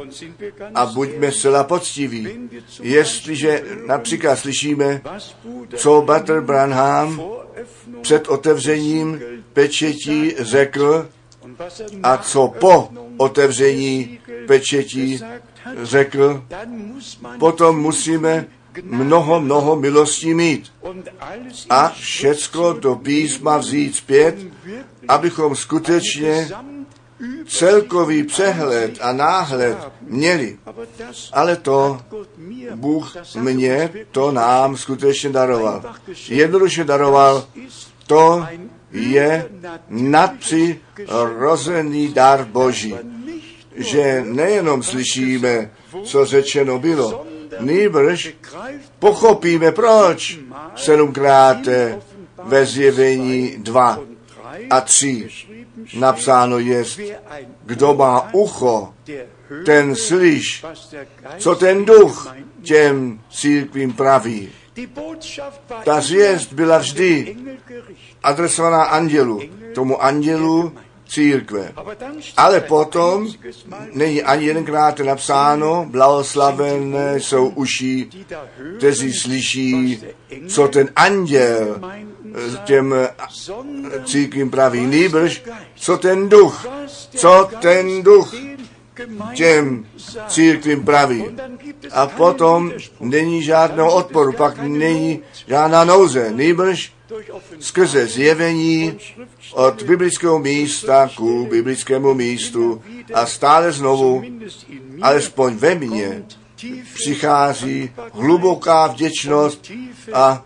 A buďme zcela poctiví. Jestliže například slyšíme, co Butter Branham před otevřením pečetí řekl a co po otevření pečetí řekl, potom musíme mnoho, mnoho milostí mít a všecko do písma vzít zpět, abychom skutečně celkový přehled a náhled měli. Ale to Bůh mě, to nám skutečně daroval. Jednoduše daroval, to je nadpřirozený dar Boží. Že nejenom slyšíme, co řečeno bylo, nýbrž pochopíme, proč sedmkrát ve zjevení dva a tři napsáno je, kdo má ucho, ten slyš, co ten duch těm církvím praví. Ta zvěst byla vždy adresovaná andělu, tomu andělu církve. Ale potom není ani jedenkrát napsáno, blahoslavené jsou uši, kteří slyší, co ten anděl těm církvím praví. Nýbrž, co ten duch, co ten duch těm církvím praví. A potom není žádného odporu, pak není žádná nouze. Nýbrž skrze zjevení od biblického místa ku biblickému místu a stále znovu, alespoň ve mně, přichází hluboká vděčnost a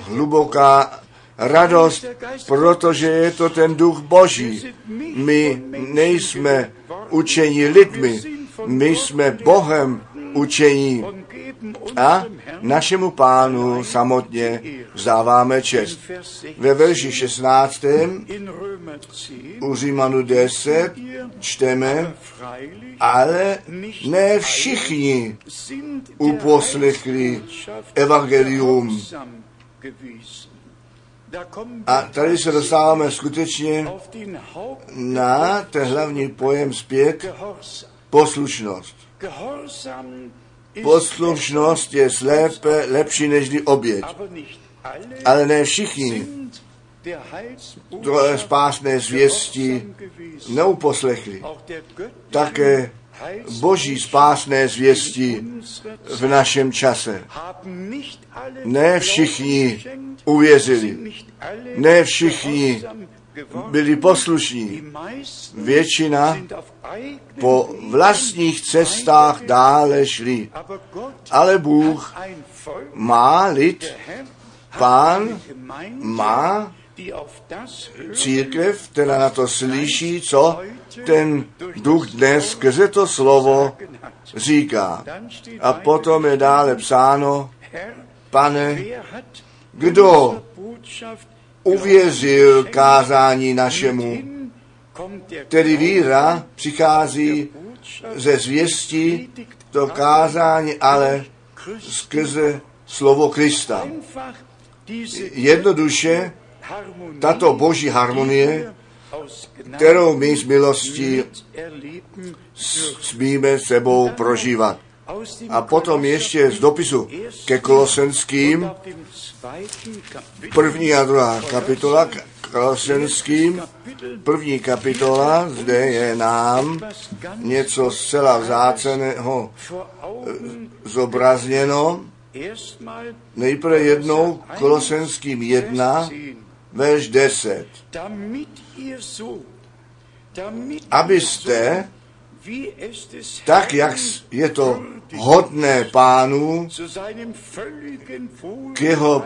hluboká radost, protože je to ten duch Boží. My nejsme učení lidmi, my jsme Bohem učení a našemu pánu samotně vzdáváme čest. Ve verši 16. u Římanu 10 čteme, ale ne všichni uposlechli evangelium. A tady se dostáváme skutečně na ten hlavní pojem zpět poslušnost. Poslušnost je lépe, lepší než oběť. Ale ne všichni to spásné zvěsti neuposlechli. Také boží spásné zvěsti v našem čase. Ne všichni uvěřili, ne všichni byli poslušní. Většina po vlastních cestách dále šli. Ale Bůh má lid, pán má církev, která na to slyší, co ten duch dnes skrze to slovo říká. A potom je dále psáno, pane, kdo uvěřil kázání našemu, tedy víra přichází ze zvěstí to kázání, ale skrze slovo Krista. Jednoduše tato boží harmonie, kterou my z milostí smíme sebou prožívat. A potom ještě z dopisu ke Kolosenským, první a druhá kapitola, Kolosenským, první kapitola, zde je nám něco zcela vzáceného eh, zobrazněno. Nejprve jednou Kolosenským jedna, verš 10. Abyste, tak jak je to hodné pánu, k jeho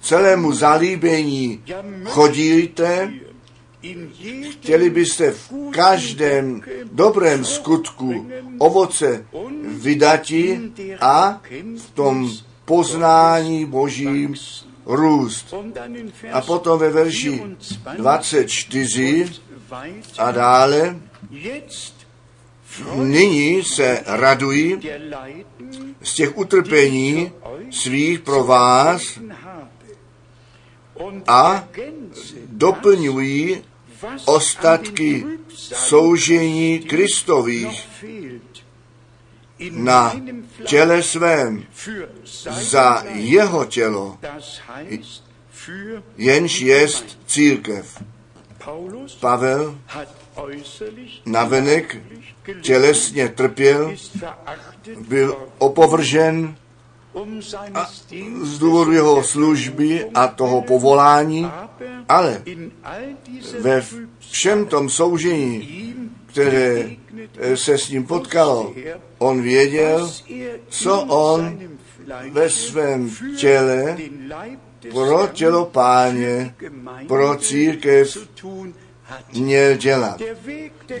celému zalíbení chodíte, chtěli byste v každém dobrém skutku ovoce vydati a v tom poznání Božím růst. A potom ve verši 24 a dále nyní se radují z těch utrpení svých pro vás a doplňují ostatky soužení Kristových na těle svém za jeho tělo, jenž jest církev. Pavel navenek tělesně trpěl, byl opovržen a z důvodu jeho služby a toho povolání, ale ve všem tom soužení, které se s ním potkalo, on věděl, co on ve svém těle pro tělo páně, pro církev měl dělat.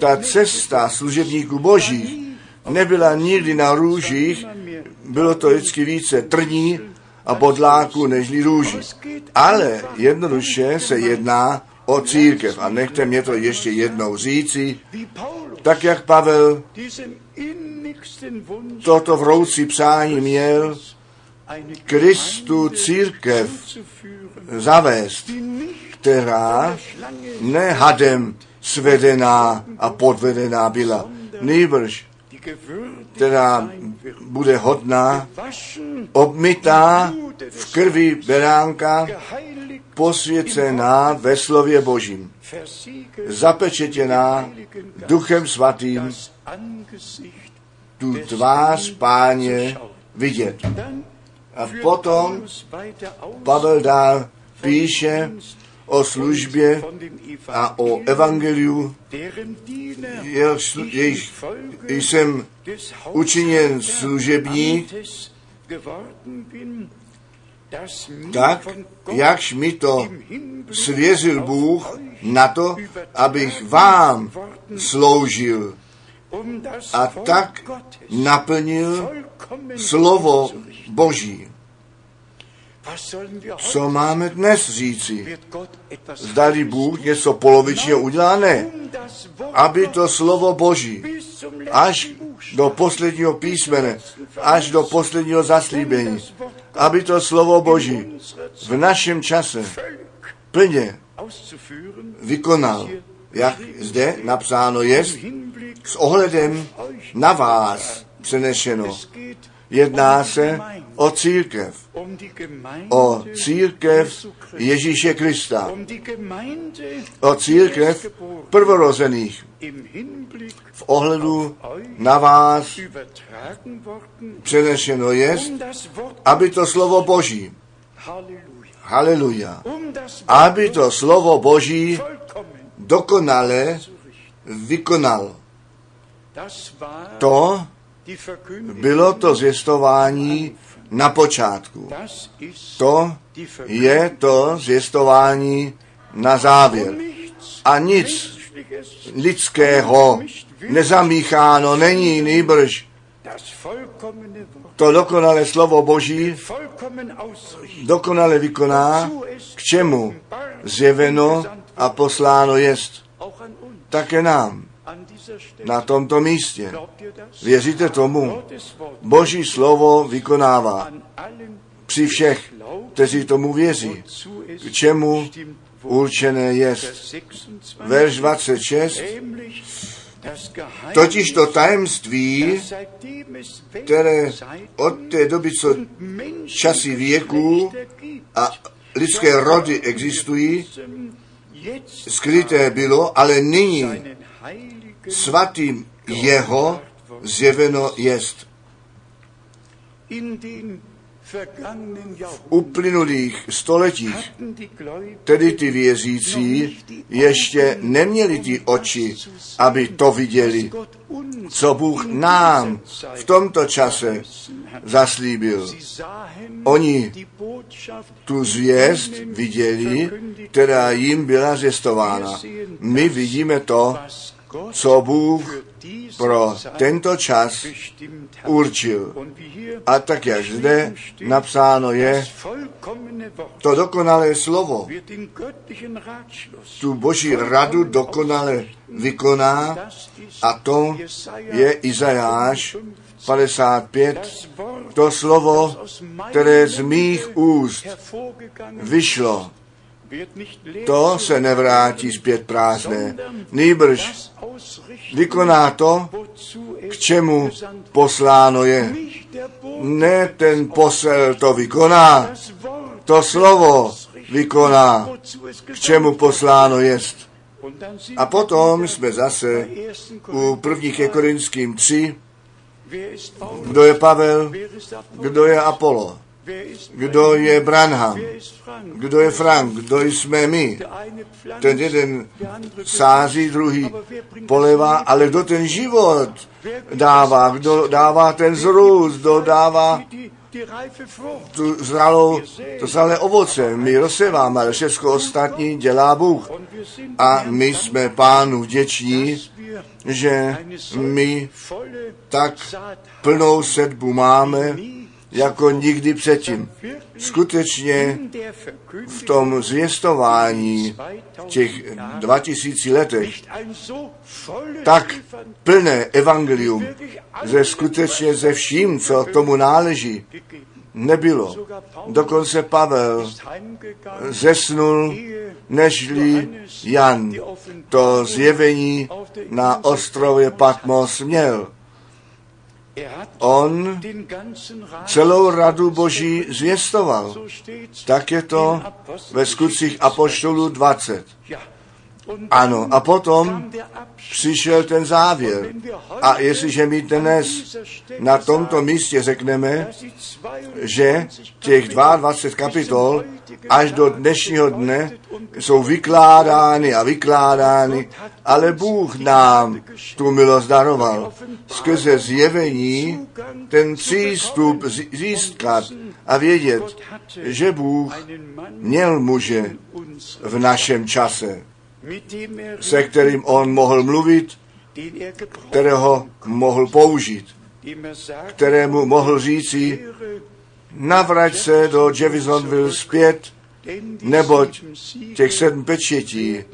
Ta cesta služebníků božích nebyla nikdy na růžích, bylo to vždycky více trní a bodláků nežli růží. Ale jednoduše se jedná o církev. A nechte mě to ještě jednou říci, tak jak Pavel toto vroucí přání měl, Kristu církev zavést, která ne hadem svedená a podvedená byla, nejbrž, která bude hodná, obmytá v krvi beránka, posvěcená ve slově Božím, zapečetěná Duchem Svatým, tu tvář páně vidět. A potom Pavel dál píše o službě a o evangeliu, jejich jsem učiněn služebník, tak, jakž mi to svěřil Bůh na to, abych vám sloužil a tak naplnil slovo Boží. Co máme dnes říci? Zdali Bůh něco polovičně udělá? Ne. Aby to slovo Boží až do posledního písmene, až do posledního zaslíbení, aby to slovo Boží v našem čase plně vykonal, jak zde napsáno je, s ohledem na vás přenešeno. Jedná se o církev, o církev Ježíše Krista, o církev prvorozených. V ohledu na vás přenešeno je, aby to slovo Boží, haleluja, aby to slovo Boží dokonale vykonal. To bylo to zvěstování na počátku. To je to zvěstování na závěr. A nic lidského nezamícháno není nýbrž to dokonalé slovo Boží dokonale vykoná, k čemu zjeveno a posláno jest také nám na tomto místě. Věříte tomu? Boží slovo vykonává při všech, kteří tomu věří. K čemu určené je. Verš 26. Totiž to tajemství, které od té doby, co časy věků a lidské rody existují, skryté bylo, ale nyní svatým jeho zjeveno jest. V uplynulých stoletích tedy ty věřící ještě neměli ty oči, aby to viděli, co Bůh nám v tomto čase zaslíbil. Oni tu zvěst viděli, která jim byla zjistována. My vidíme to, co Bůh pro tento čas určil. A tak, jak zde napsáno je, to dokonalé slovo tu boží radu dokonale vykoná a to je Izajáš 55, to slovo, které z mých úst vyšlo, to se nevrátí zpět prázdné. Nýbrž vykoná to, k čemu posláno je. Ne ten posel to vykoná, to slovo vykoná, k čemu posláno jest. A potom jsme zase u první ke Korinským 3, kdo je Pavel, kdo je Apollo, kdo je Branham, kdo je Frank, kdo jsme my. Ten jeden sází, druhý polevá, ale kdo ten život dává, kdo dává ten zrůst, kdo dává tu zralou, to zralé ovoce. My rozseváme, ale všechno ostatní dělá Bůh. A my jsme pánu vděční, že my tak plnou sedbu máme, jako nikdy předtím. Skutečně v tom zvěstování těch 2000 letech tak plné evangelium, ze skutečně ze vším, co tomu náleží, nebylo. Dokonce Pavel zesnul, nežli Jan to zjevení na ostrově Patmos měl. On celou radu Boží zvěstoval. Tak je to ve skutcích Apoštolů 20. Ano, a potom přišel ten závěr. A jestliže my dnes na tomto místě řekneme, že těch 22 kapitol až do dnešního dne jsou vykládány a vykládány, ale Bůh nám tu milost daroval. Skrze zjevení ten přístup získat a vědět, že Bůh měl muže v našem čase se kterým on mohl mluvit, kterého mohl použít, kterému mohl říci, navrať se do Jeffersonville zpět, neboť těch sedm pečetí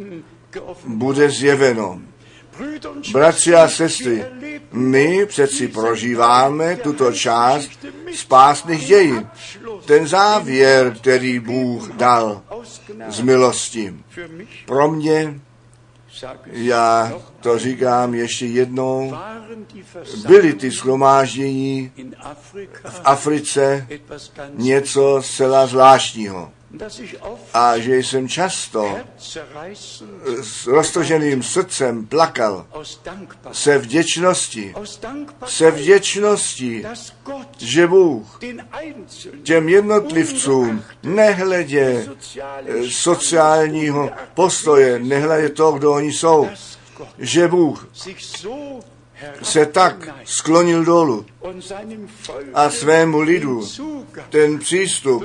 bude zjeveno. Bratři a sestry, my přeci prožíváme tuto část spásných dějin. Ten závěr, který Bůh dal z milosti. Pro mě Já to říkám ještě jednou. Byly ty schromáždění v Africe něco zcela zvláštního. A že jsem často s roztoženým srdcem plakal. Se vděčnosti, se vděčnosti, že Bůh těm jednotlivcům nehledě sociálního postoje, nehledě toho, kdo oni jsou, že Bůh se tak sklonil dolů a svému lidu ten přístup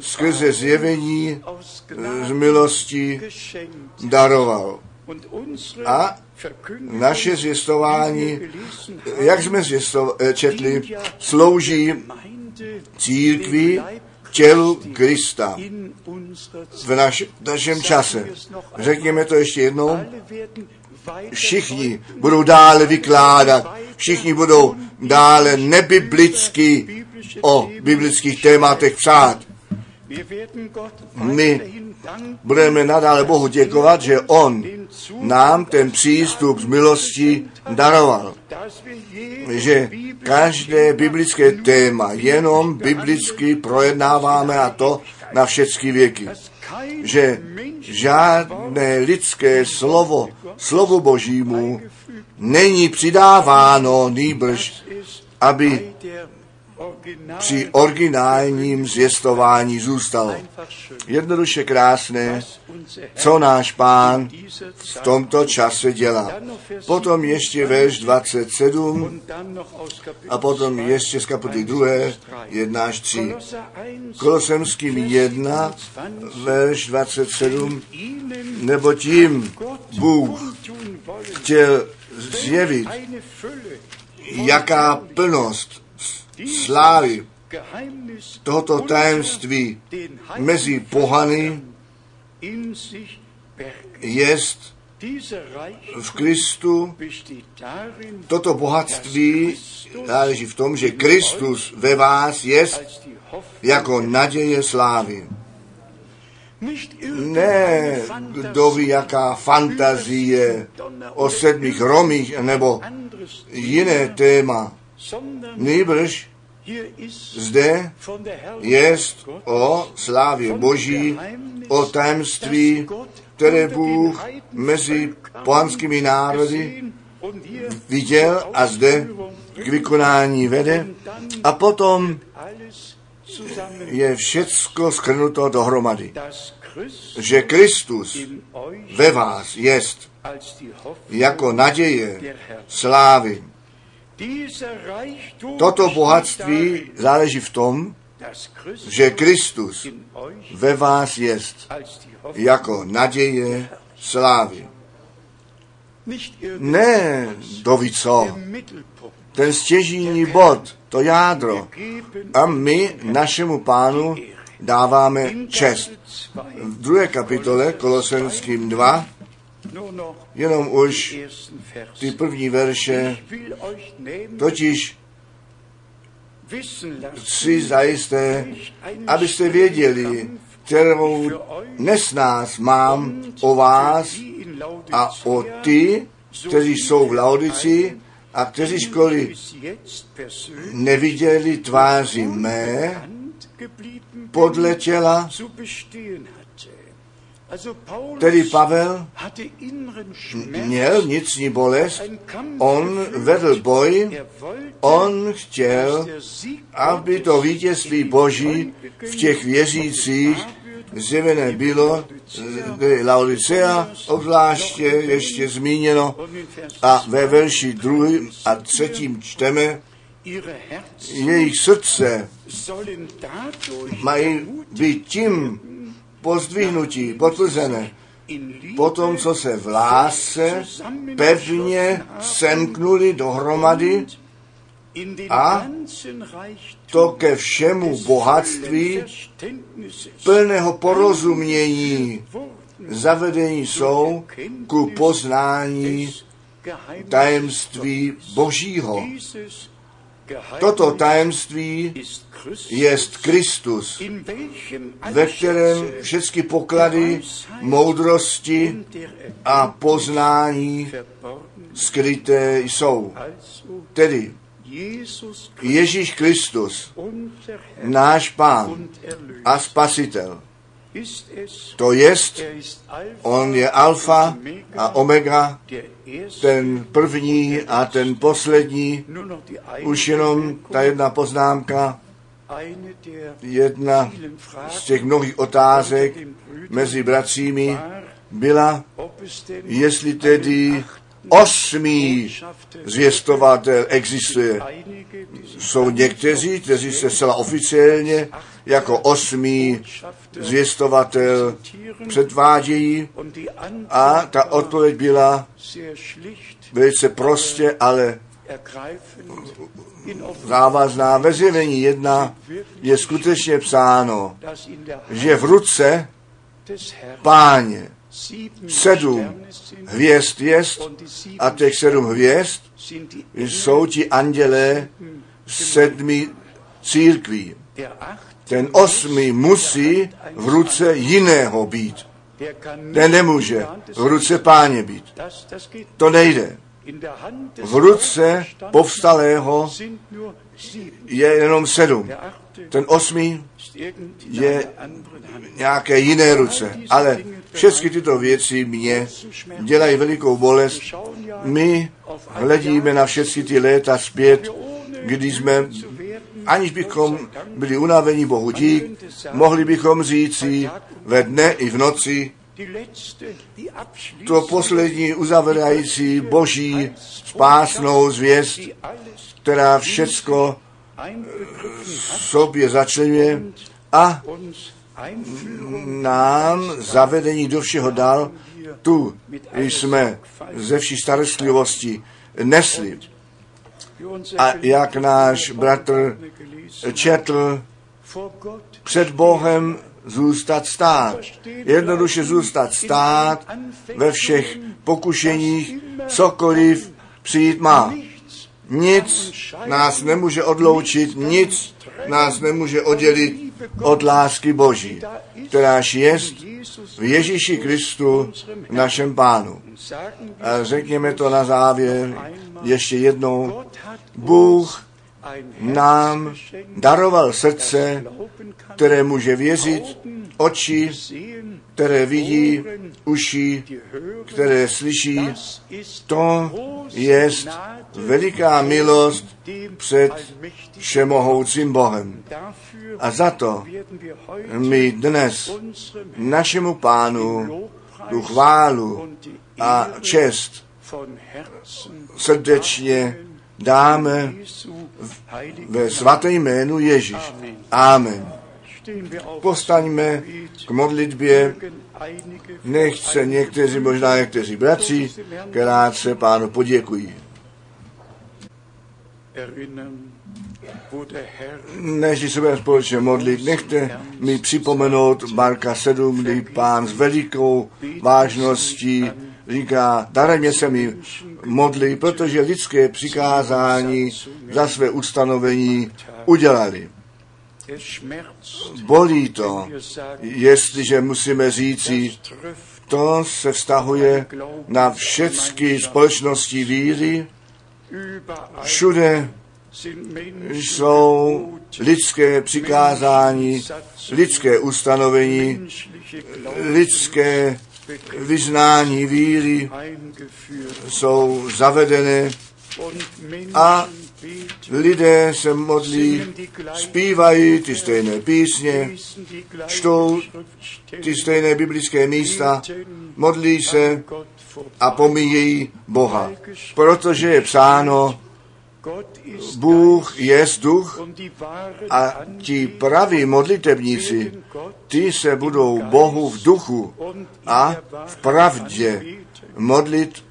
skrze zjevení z milosti daroval. A naše zvěstování, jak jsme zvěsto, četli, slouží církvi tělu Krista v naš, našem čase. Řekněme to ještě jednou. Všichni budou dále vykládat, všichni budou dále nebiblicky o biblických tématech psát. My budeme nadále Bohu děkovat, že On nám ten přístup z milosti daroval. Že každé biblické téma jenom biblicky projednáváme a to na všechny věky. Že žádné lidské slovo, slovo Božímu, není přidáváno nýbrž, aby při originálním zvěstování zůstalo. Jednoduše krásné, co náš pán v tomto čase dělá. Potom ještě verš 27 a potom ještě z kapitoly 2, 1 až 3. Kolosemským 1, verš 27, nebo tím Bůh chtěl zjevit, jaká plnost slávy tohoto tajemství mezi pohany jest v Kristu. Toto bohatství záleží v tom, že Kristus ve vás jest jako naděje slávy. Ne, kdo ví, jaká fantazie o sedmých romích nebo jiné téma. Nýbrž zde jest o slávě Boží, o tajemství, které Bůh mezi pohanskými národy viděl a zde k vykonání vede. A potom je všecko skrnuto dohromady. Že Kristus ve vás jest jako naděje slávy. Toto bohatství záleží v tom, že Kristus ve vás jest jako naděje slávy. Ne, doví co, ten stěžíní bod, to jádro. A my našemu pánu dáváme čest. V druhé kapitole, Kolosenským 2, jenom už ty první verše, totiž si zajisté, abyste věděli, kterou dnes nás mám o vás a o ty, kteří jsou v Laudici a kteří školy neviděli tváři mé podle těla, Tedy Pavel měl vnitřní bolest, on vedl boj, on chtěl, aby to vítězství Boží v těch věřících zjevené bylo, Laodicea obzvláště ještě zmíněno. A ve verši druhým a třetím čteme, jejich srdce mají být tím pozdvihnutí, potvrzené. Potom, co se v lásce pevně semknuli dohromady a to ke všemu bohatství plného porozumění zavedení jsou ku poznání tajemství Božího. Toto tajemství je Kristus, ve kterém všechny poklady moudrosti a poznání skryté jsou. Tedy Ježíš Kristus, náš Pán a Spasitel. To jest, on je alfa a omega, ten první a ten poslední. Už jenom ta jedna poznámka, jedna z těch mnohých otázek mezi bratřími byla, jestli tedy osmý zvěstovatel existuje. Jsou někteří, kteří se zcela oficiálně jako osmý zvěstovatel předvádějí a ta odpověď byla velice prostě, ale závazná. Ve zjevení jedna je skutečně psáno, že v ruce páně sedm hvězd jest a těch sedm hvězd jsou ti andělé sedmi církví. Ten osmý musí v ruce jiného být. Ten nemůže v ruce páně být. To nejde. V ruce povstalého je jenom sedm. Ten osmý je nějaké jiné ruce. Ale všechny tyto věci mě dělají velikou bolest. My hledíme na všechny ty léta zpět, kdy jsme, aniž bychom byli unavení Bohu dík, mohli bychom říci ve dne i v noci, to poslední uzavírající boží spásnou zvěst, která všecko sobě začlenuje a nám zavedení do všeho dal, tu jsme ze vší starostlivosti nesli. A jak náš bratr četl, před Bohem zůstat stát. Jednoduše zůstat stát ve všech pokušeních, cokoliv přijít má. Nic nás nemůže odloučit, nic nás nemůže oddělit od lásky Boží, kteráž jest v Ježíši Kristu, našem Pánu. A řekněme to na závěr ještě jednou. Bůh nám daroval srdce, které může věřit, oči, které vidí, uši, které slyší. To je veliká milost před všemohoucím Bohem. A za to my dnes našemu pánu tu chválu a čest srdečně dáme ve svaté jménu Ježíš. Amen. Postaňme k modlitbě. Nechce někteří, možná někteří bratři, krátce pánu poděkují. Než se budeme společně modlit, nechte mi připomenout Marka 7, kdy pán s velikou vážností říká, daremně se mi modlí, protože lidské přikázání za své ustanovení udělali. Bolí to, jestliže musíme říci, to se vztahuje na všechny společnosti víry. Všude jsou lidské přikázání, lidské ustanovení, lidské vyznání víry jsou zavedené a lidé se modlí, zpívají ty stejné písně, čtou ty stejné biblické místa, modlí se a pomíjejí Boha. Protože je psáno, Bůh je duch a ti praví modlitebníci, ty se budou Bohu v duchu a v pravdě modlit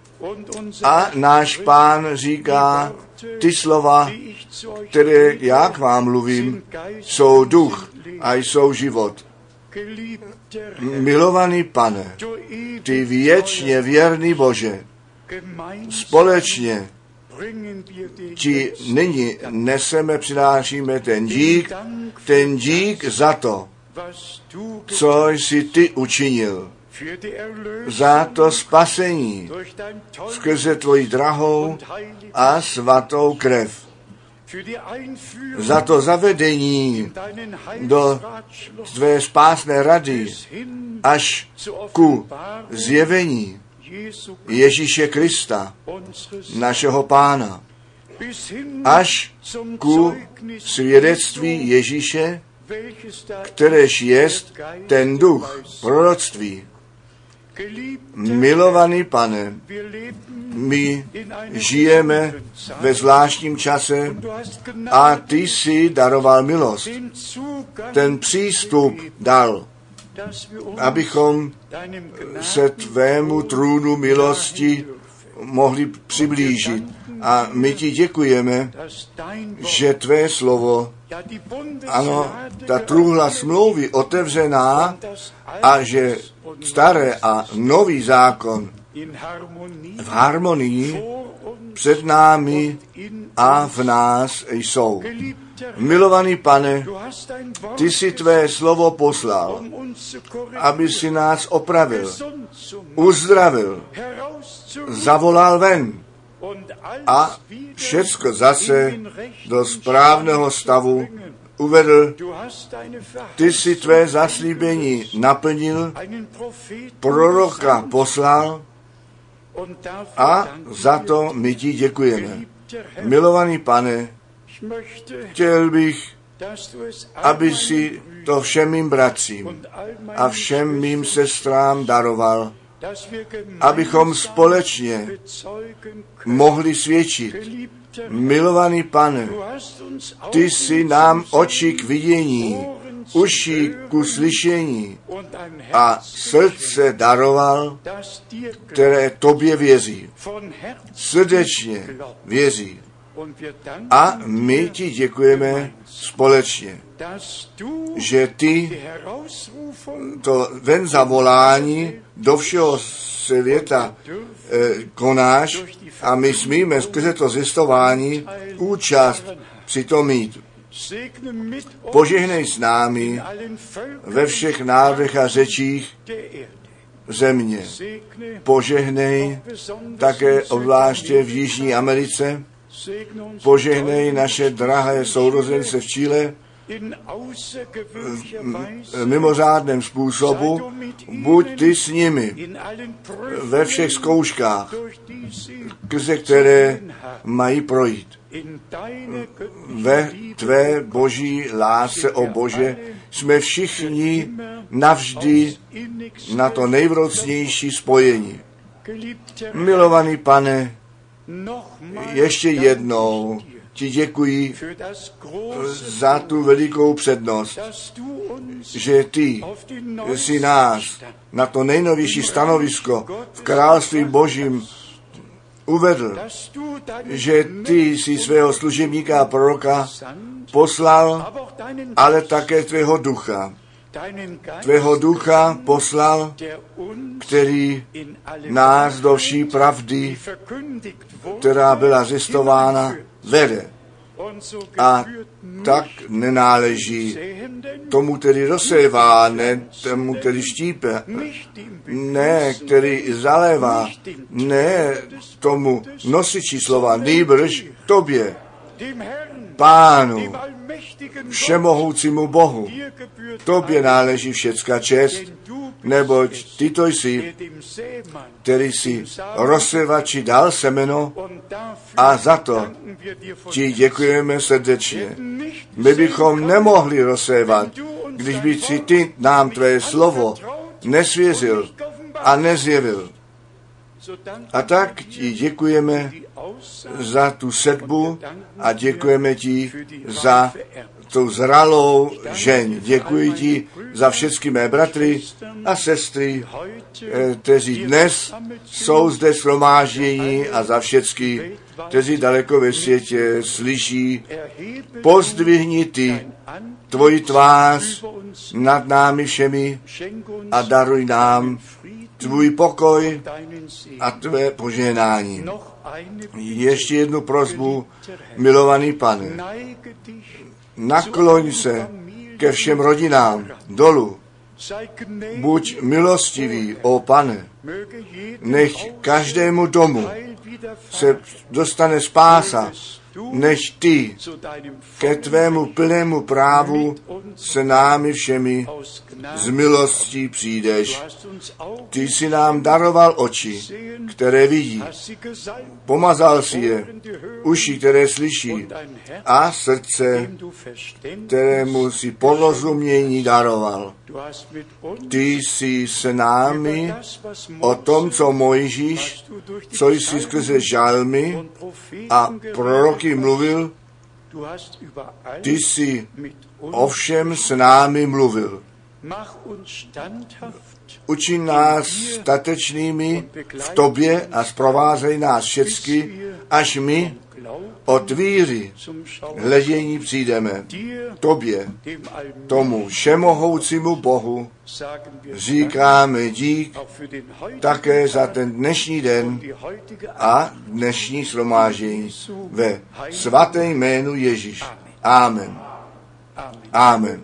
a náš pán říká, ty slova, které já k vám mluvím, jsou duch a jsou život. Milovaný pane, ty věčně věrný Bože, společně ti nyní neseme, přinášíme ten dík, ten dík za to, co jsi ty učinil, za to spasení skrze tvoji drahou a svatou krev za to zavedení do tvé spásné rady až ku zjevení Ježíše Krista, našeho pána, až ku svědectví Ježíše, kteréž jest ten duch proroctví. Milovaný pane, my žijeme ve zvláštním čase a ty jsi daroval milost. Ten přístup dal, abychom se tvému trůnu milosti mohli přiblížit. A my ti děkujeme, že tvé slovo, ano, ta truhla smlouvy otevřená a že staré a nový zákon v harmonii před námi a v nás jsou. Milovaný pane, ty si tvé slovo poslal, aby si nás opravil, uzdravil, zavolal ven a všecko zase do správného stavu uvedl, ty si tvé zaslíbení naplnil, proroka poslal a za to my ti děkujeme. Milovaný pane, chtěl bych, aby si to všem mým bratřím a všem mým sestrám daroval, abychom společně mohli svědčit. Milovaný pane, ty jsi nám oči k vidění, uši ku slyšení a srdce daroval, které tobě věří. Srdečně věří. A my ti děkujeme společně, že ty to ven zavolání do všeho světa eh, konáš a my smíme skrze to zjistování účast přitom mít. Požehnej s námi ve všech národech a řečích země. Požehnej také obzvláště v Jižní Americe. Požehnej naše drahé sourozence v Chile v mimořádném způsobu. Buď ty s nimi ve všech zkouškách, skrze které mají projít ve tvé boží lásce, o Bože, jsme všichni navždy na to nejvrocnější spojení. Milovaný pane, ještě jednou ti děkuji za tu velikou přednost, že ty si nás na to nejnovější stanovisko v království božím uvedl, že ty si svého služebníka a proroka poslal, ale také tvého ducha. Tvého ducha poslal, který nás do vší pravdy, která byla zjistována, vede. A tak nenáleží tomu, který rozsévá, ne tomu, který štípe, ne, který zalévá, ne tomu nosiči slova, nýbrž tobě, pánu, všemohoucímu Bohu. Tobě náleží všecka čest, neboť ty to jsi, který si rozsevači dal semeno a za to ti děkujeme srdečně. My bychom nemohli rozsévat, když by si ty nám tvé slovo nesvěřil a nezjevil. A tak ti děkujeme za tu sedbu a děkujeme ti za tu zralou žeň. Děkuji ti za všechny mé bratry a sestry, eh, kteří dnes jsou zde shromáždění a za všechny, kteří daleko ve světě slyší. Pozdvihni ty tvoji tvář nad námi všemi a daruj nám tvůj pokoj a tvé požehnání. Ještě jednu prozbu, milovaný pane. Nakloň se ke všem rodinám dolů. Buď milostivý, o pane. Nech každému domu se dostane spása, než ty ke tvému plnému právu se námi všemi z milostí přijdeš. Ty jsi nám daroval oči, které vidí. Pomazal si je, uši, které slyší a srdce, kterému si porozumění daroval. Ty jsi s námi o tom, co Mojžíš, co jsi skrze žalmy a proroky mluvil, ty jsi ovšem s námi mluvil. Učí nás statečnými v tobě a zprovázej nás všecky, až my od víry hledění přijdeme. Tobě, tomu všemohoucímu Bohu, říkáme dík také za ten dnešní den a dnešní shromáždění ve svaté jménu Ježíš. Amen. Amen.